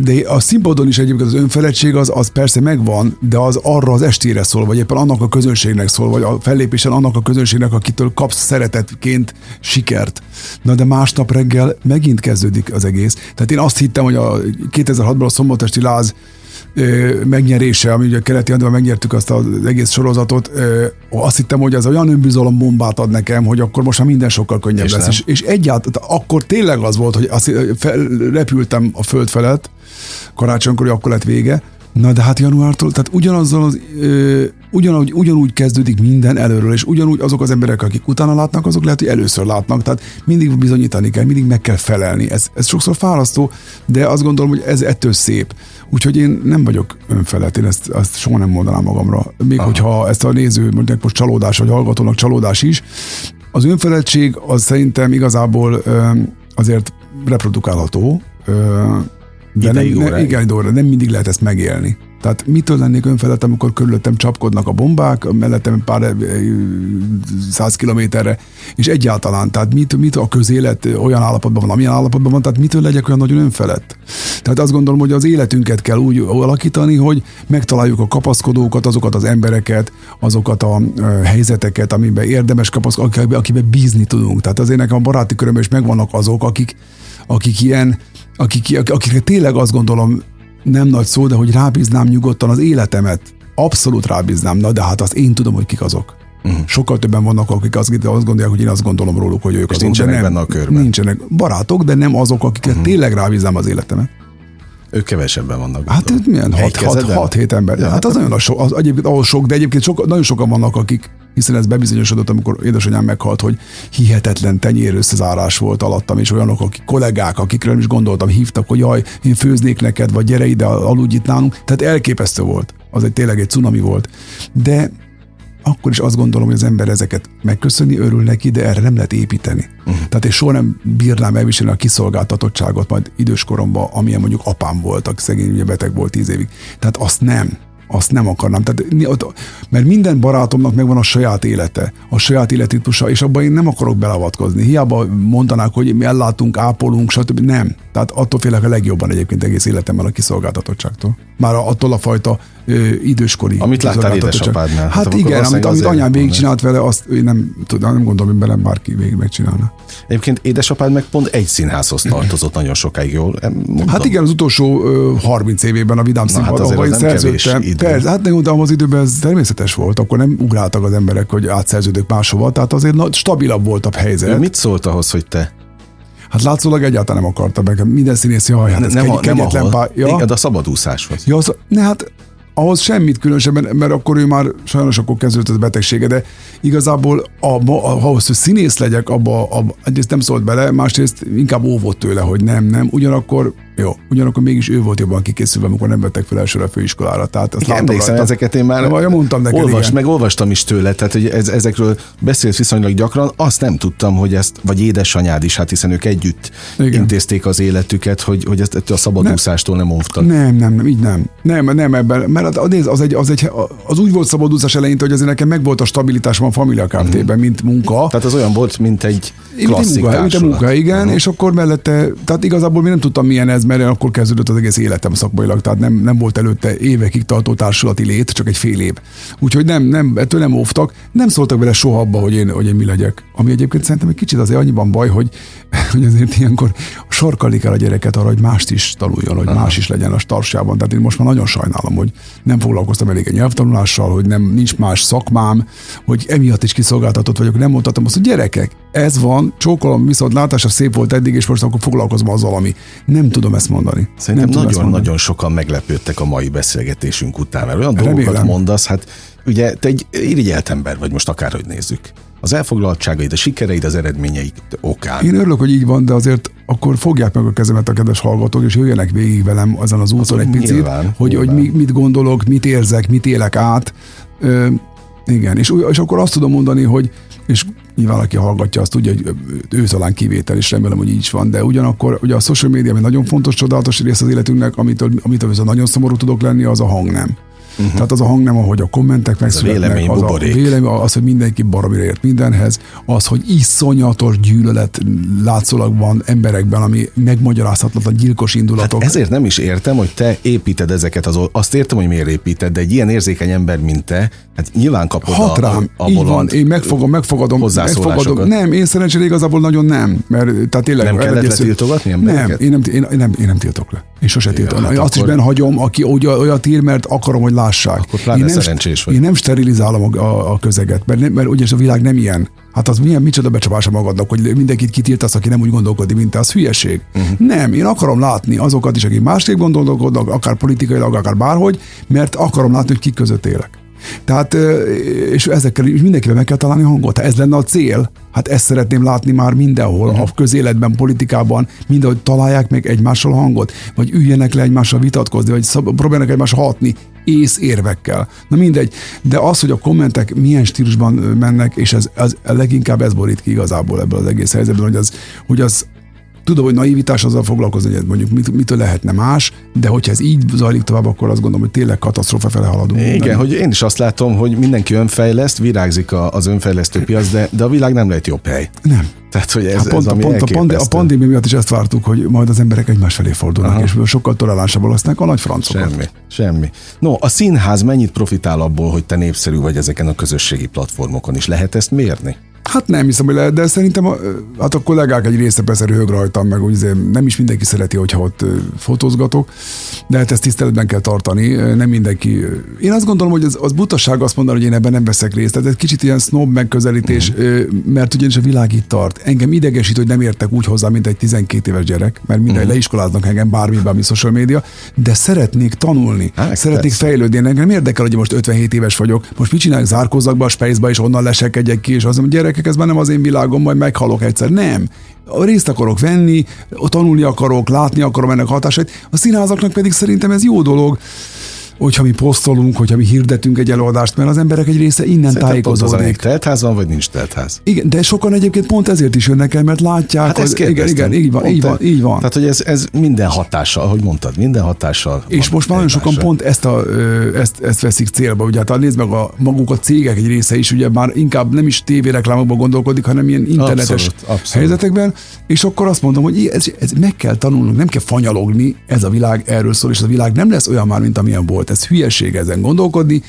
de a színpadon is egyébként az önfeledtség az, az persze megvan, de az arra az estére szól, vagy éppen annak a közönségnek szól, vagy a fellépésen annak a közönségnek, akitől kapsz szeretetként sikert. Na de másnap reggel megint kezdődik az egész. Tehát én azt hittem, hogy a 2006-ban a szombatesti láz megnyerése, ami ugye keleti Andrán megnyertük azt az egész sorozatot, azt hittem, hogy az olyan önbizalom bombát ad nekem, hogy akkor most már minden sokkal könnyebb és lesz. És, és egyáltalán akkor tényleg az volt, hogy azt, fel, repültem a föld felett, karácsonykor, akkor lett vége, Na de hát januártól, tehát ugyanazzal az, ö, ugyanúgy, ugyanúgy kezdődik minden előről, és ugyanúgy azok az emberek, akik utána látnak, azok lehet, hogy először látnak, tehát mindig bizonyítani kell, mindig meg kell felelni. Ez, ez sokszor fárasztó, de azt gondolom, hogy ez ettől szép. Úgyhogy én nem vagyok önfelett, én ezt, ezt soha nem mondanám magamra. Még Aha. hogyha ezt a néző, mondjuk most csalódás, vagy hallgatónak csalódás is, az önfeledtség az szerintem igazából azért reprodukálható, de nem, ne, igen, nem mindig lehet ezt megélni. Tehát mitől lennék önfelett, amikor körülöttem csapkodnak a bombák, mellettem pár eh, száz kilométerre, és egyáltalán, tehát mit, mit a közélet olyan állapotban van, amilyen állapotban van, tehát mitől legyek olyan nagyon önfelett? Tehát azt gondolom, hogy az életünket kell úgy alakítani, hogy megtaláljuk a kapaszkodókat, azokat az embereket, azokat a eh, helyzeteket, amiben érdemes kapaszkodni, akiben bízni tudunk. Tehát azért nekem a baráti körömben is megvannak azok, akik, akik ilyen akik, akikre tényleg azt gondolom, nem nagy szó, de hogy rábíznám nyugodtan az életemet, abszolút rábíznám, na de hát azt én tudom, hogy kik azok. Uh-huh. Sokkal többen vannak, akik azt, azt gondolják, hogy én azt gondolom róluk, hogy ők És azok. Nincsenek nem, benne a körben. Nincsenek barátok, de nem azok, akikre uh-huh. tényleg rábíznám az életemet. Ők kevesebben vannak. Hát ez milyen? 6-7 ember. Ja, hát, hát az nagyon sok, az egyébként ahol sok, de egyébként sok, nagyon sokan vannak, akik, hiszen ez bebizonyosodott, amikor édesanyám meghalt, hogy hihetetlen tenyér összezárás volt alattam, és olyanok, akik kollégák, akikről is gondoltam, hívtak, hogy jaj, én főznék neked, vagy gyere ide, aludj itt nálunk. Tehát elképesztő volt. Az egy tényleg egy cunami volt. De akkor is azt gondolom, hogy az ember ezeket megköszöni, örül neki, de erre nem lehet építeni. Uh-huh. Tehát én soha nem bírnám elviselni a kiszolgáltatottságot majd időskoromban, amilyen mondjuk apám volt, aki szegény ugye beteg volt tíz évig. Tehát azt nem azt nem akarnám. Tehát, mert minden barátomnak megvan a saját élete, a saját életritmusa, és abban én nem akarok belavatkozni. Hiába mondanák, hogy mi ellátunk, ápolunk, stb. Nem. Tehát attól félek a legjobban egyébként egész életemben a kiszolgáltatottságtól. Már attól a fajta ö, időskori. Amit láttál édesapádnál. Hát, hát igen, amit, amit anyám végigcsinált vele, azt én nem tudom, nem gondolom, hogy belem bárki végig megcsinálna. Egyébként édesapád meg pont egy színházhoz tartozott nagyon sokáig, jól mondtam. Hát igen, az utolsó ö, 30 évében a Vidám Színpad, hát ahol én szerződtem. Persze, hát nem, de az időben ez természetes volt, akkor nem ugráltak az emberek, hogy átszerződök máshova, tehát azért stabilabb volt a helyzet. Ő mit szólt ahhoz, hogy te Hát látszólag egyáltalán nem akarta meg. Minden színész, jaj, hát ez nem, kegy, nem ahol, pár, ja. Igen, a szabadúszáshoz. Ja, az, ne, hát ahhoz semmit különösebben, mert akkor ő már sajnos akkor kezdődött a betegsége, de igazából abba, ahhoz, hogy színész legyek, abba, abba egyrészt nem szólt bele, másrészt inkább óvott tőle, hogy nem, nem. Ugyanakkor jó, ugyanakkor mégis ő volt jobban kikészülve, amikor nem vettek fel elsőre a főiskolára. Tehát azt Igen, emlékszem, rajta. ezeket én már ja, mondtam neked, olvas, meg olvastam is tőle, tehát hogy ez, ezekről beszélt viszonylag gyakran, azt nem tudtam, hogy ezt, vagy édesanyád is, hát hiszen ők együtt Igen. intézték az életüket, hogy, hogy ezt a szabadúszástól nem óvtak. Nem, nem, nem, így nem. Nem, nem ebben, mert az, az, egy, az, egy, az úgy volt szabadúszás eleinte, hogy azért nekem megvolt a stabilitás a Familia Kft-ben, uh-huh. mint munka. Tehát az olyan volt, mint egy klasszik mint munka, mint munka, igen, uh-huh. és akkor mellette, tehát igazából mi nem tudtam milyen ez, mert akkor kezdődött az egész életem szakmailag, tehát nem, nem volt előtte évekig tartó társulati lét, csak egy fél év. Úgyhogy nem, nem, ettől nem óvtak, nem szóltak vele soha abba, hogy én, hogy én mi legyek. Ami egyébként szerintem egy kicsit azért annyiban baj, hogy, hogy azért ilyenkor sarkalni kell a gyereket arra, hogy mást is tanuljon, hogy Aha. más is legyen a starsában. Tehát én most már nagyon sajnálom, hogy nem foglalkoztam elég a nyelvtanulással, hogy nem nincs más szakmám, hogy emiatt is kiszolgáltatott vagyok. Nem mondhatom azt, hogy gyerekek, ez van, csókolom, viszont látása szép volt eddig, és most akkor foglalkozom azzal, ami nem tudom ezt mondani. Szerintem nagyon-nagyon sokan meglepődtek a mai beszélgetésünk után, mert olyan Remélem. dolgokat mondasz, hát ugye te egy irigyelt ember vagy most akárhogy nézzük. Az elfoglaltságaid, a sikereid, az eredményeid okán. Én örülök, hogy így van, de azért akkor fogják meg a kezemet a kedves hallgatók, és jöjjenek végig velem azon az úton egy picit, nyilván, hogy, nyilván. hogy mit gondolok, mit érzek, mit élek át. Ö, igen, és, és akkor azt tudom mondani, hogy és nyilván aki hallgatja, azt tudja, hogy ő talán kivétel, és remélem, hogy így is van, de ugyanakkor ugye a social media egy nagyon fontos, csodálatos rész az életünknek, amitől, amitől viszont nagyon szomorú tudok lenni, az a hang nem. Uh-huh. Tehát az a hang nem, ahogy a kommentek megszületnek, vélemény, az, a vélemény, az, hogy mindenki baromira ért mindenhez, az, hogy iszonyatos gyűlölet látszólag van emberekben, ami megmagyarázhatatlan gyilkos indulatok. Hát ezért nem is értem, hogy te építed ezeket az, azt értem, hogy miért építed, de egy ilyen érzékeny ember, mint te, hát nyilván kapod Hat rám, a, a így van, én megfogom, megfogadom, megfogadom. Nem, én szerencsére igazából nagyon nem, mert tehát tényleg... Nem kellett letiltogatni Nem, én nem, én, én, nem, én nem tiltok le. Én sose tiltom. Hát azt akkor... is hagyom, aki olyat ír, mert akarom, hogy lássák. Akkor én nem, szerencsés vagy. Én nem sterilizálom a, a, a közeget, mert, nem, mert ugye a világ nem ilyen. Hát az milyen, micsoda becsapása magadnak, hogy mindenkit kitiltasz, aki nem úgy gondolkodik, mint te, az hülyeség. Uh-huh. Nem, én akarom látni azokat is, akik másképp gondolkodnak, akár politikailag, akár bárhogy, mert akarom látni, hogy kik között élek. Tehát, és ezekkel is mindenkivel meg kell találni hangot. Ha ez lenne a cél, hát ezt szeretném látni már mindenhol, uh-huh. a közéletben, politikában, mindenhol találják meg egymással hangot, vagy üljenek le egymással vitatkozni, vagy próbálnak egymással hatni ész érvekkel. Na mindegy, de az, hogy a kommentek milyen stílusban mennek, és ez, ez leginkább ez borít ki igazából ebből az egész helyzetben, hogy az, hogy az Tudom, hogy naivitás azzal foglalkozni, hogy mondjuk mit, mitől lehetne más, de hogyha ez így zajlik tovább, akkor azt gondolom, hogy tényleg katasztrófa fele haladunk. Igen, nem? hogy én is azt látom, hogy mindenki önfejleszt, virágzik az önfejlesztő piac, de, de a világ nem lehet jobb hely. Nem. Tehát, hogy ez, hát pont, ez a, pont a, pandi, a pandémia miatt is ezt vártuk, hogy majd az emberek egymás felé fordulnak, Aha. és sokkal toleránsabbul lesznek a nagy francokat. Semmi, semmi. No, a színház mennyit profitál abból, hogy te népszerű vagy ezeken a közösségi platformokon is? Lehet ezt mérni? Hát nem hiszem, hogy lehet, de szerintem a, hát a kollégák egy része persze röhög rajtam, meg úgy nem is mindenki szereti, hogyha ott fotózgatok, de hát ezt tiszteletben kell tartani, nem mindenki. Én azt gondolom, hogy az, az butaság azt mondani, hogy én ebben nem veszek részt. Tehát egy kicsit ilyen snob megközelítés, uh-huh. mert ugyanis a világ itt tart. Engem idegesít, hogy nem értek úgy hozzá, mint egy 12 éves gyerek, mert minden uh-huh. leiskoláznak engem bármiben, ami social média, de szeretnék tanulni, hát, szeretnék persze. fejlődni. Engem érdekel, hogy most 57 éves vagyok, most mit csinálok, zárkózzak be a space és onnan lesekedjek ki, és az mondom, gyerek, gyerekek, ez már nem az én világom, majd meghalok egyszer. Nem. Részt akarok venni, tanulni akarok, látni akarom ennek hatásait. A színházaknak pedig szerintem ez jó dolog hogyha mi posztolunk, hogyha mi hirdetünk egy előadást, mert az emberek egy része innen Szerintem tájékozódik. teltház van, vagy nincs teltház? Igen, de sokan egyébként pont ezért is jönnek el, mert látják, hát hogy igen, igen, így van, így van, így van. Tehát, hogy ez, ez minden hatással, ahogy mondtad, minden hatással. És most már nagyon sokan pont ezt, a, ezt, ezt veszik célba. Ugye, hát nézd meg a maguk a cégek egy része is, ugye már inkább nem is tévéreklámokban gondolkodik, hanem ilyen internetes abszolút, abszolút. helyzetekben, és akkor azt mondom, hogy ez, ez meg kell tanulnunk, nem kell fanyalogni, ez a világ erről szól, és a világ nem lesz olyan már, mint amilyen volt volt. Ez hülyeség ezen gondolkodni.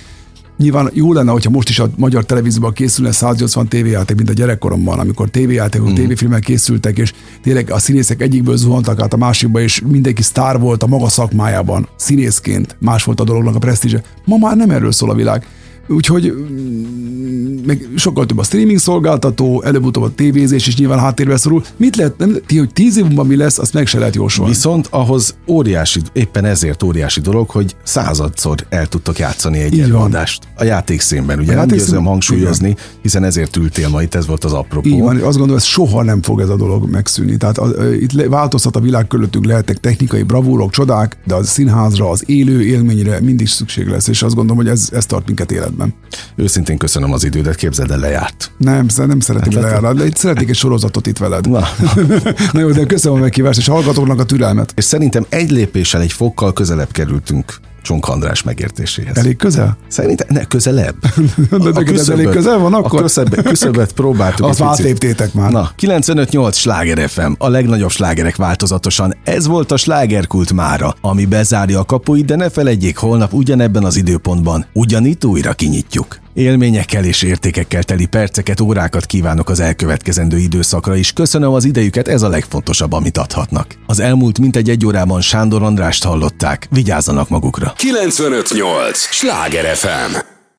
Nyilván jó lenne, hogyha most is a magyar televízióban készülne 180 tévéjáték, mint a gyerekkoromban, amikor tévéjátékok, mm. tévéfilmek készültek, és tényleg a színészek egyikből zuhantak át a másikba, és mindenki sztár volt a maga szakmájában, színészként, más volt a dolognak a presztízse. Ma már nem erről szól a világ. Úgyhogy mm, meg sokkal több a streaming szolgáltató, előbb-utóbb a tévézés is nyilván háttérbe szorul. Mit lehet, nem, ti, hogy tíz év mi lesz, azt meg se lehet jósolni. Viszont ahhoz óriási, éppen ezért óriási dolog, hogy századszor el tudtok játszani egy előadást. A játékszínben, ugye a nem győzöm hangsúlyozni, igen. hiszen ezért ültél ma itt, ez volt az apropó. Így van, azt gondolom, ez soha nem fog ez a dolog megszűnni. Tehát a, a, itt változhat a világ körülöttünk, lehetnek technikai bravúrok, csodák, de a színházra, az élő élményre mindig szükség lesz, és azt gondolom, hogy ez, ez tart minket életben. Őszintén köszönöm az idődet, képzeld el, lejárt. Nem, nem szeretnék hát, lejárni, de itt szeretnék egy sorozatot itt veled. Na, Na jó, de köszönöm a meghívást, és hallgatóknak a türelmet. És szerintem egy lépéssel, egy fokkal közelebb kerültünk Csonk András megértéséhez. Elég közel? Szerintem ne, közelebb. De a küszöböt, elég közel van akkor? A küszöbet, küszöbet próbáltuk. Azt átléptétek már. Na, 95-8 sláger FM, a legnagyobb slágerek változatosan. Ez volt a slágerkult mára, ami bezárja a kapuit, de ne felejtjék, holnap ugyanebben az időpontban ugyanitt újra kinyitjuk. Élményekkel és értékekkel teli perceket, órákat kívánok az elkövetkezendő időszakra is. Köszönöm az idejüket, ez a legfontosabb, amit adhatnak. Az elmúlt mintegy egy órában Sándor Andrást hallották. Vigyázzanak magukra! 958! Sláger FM!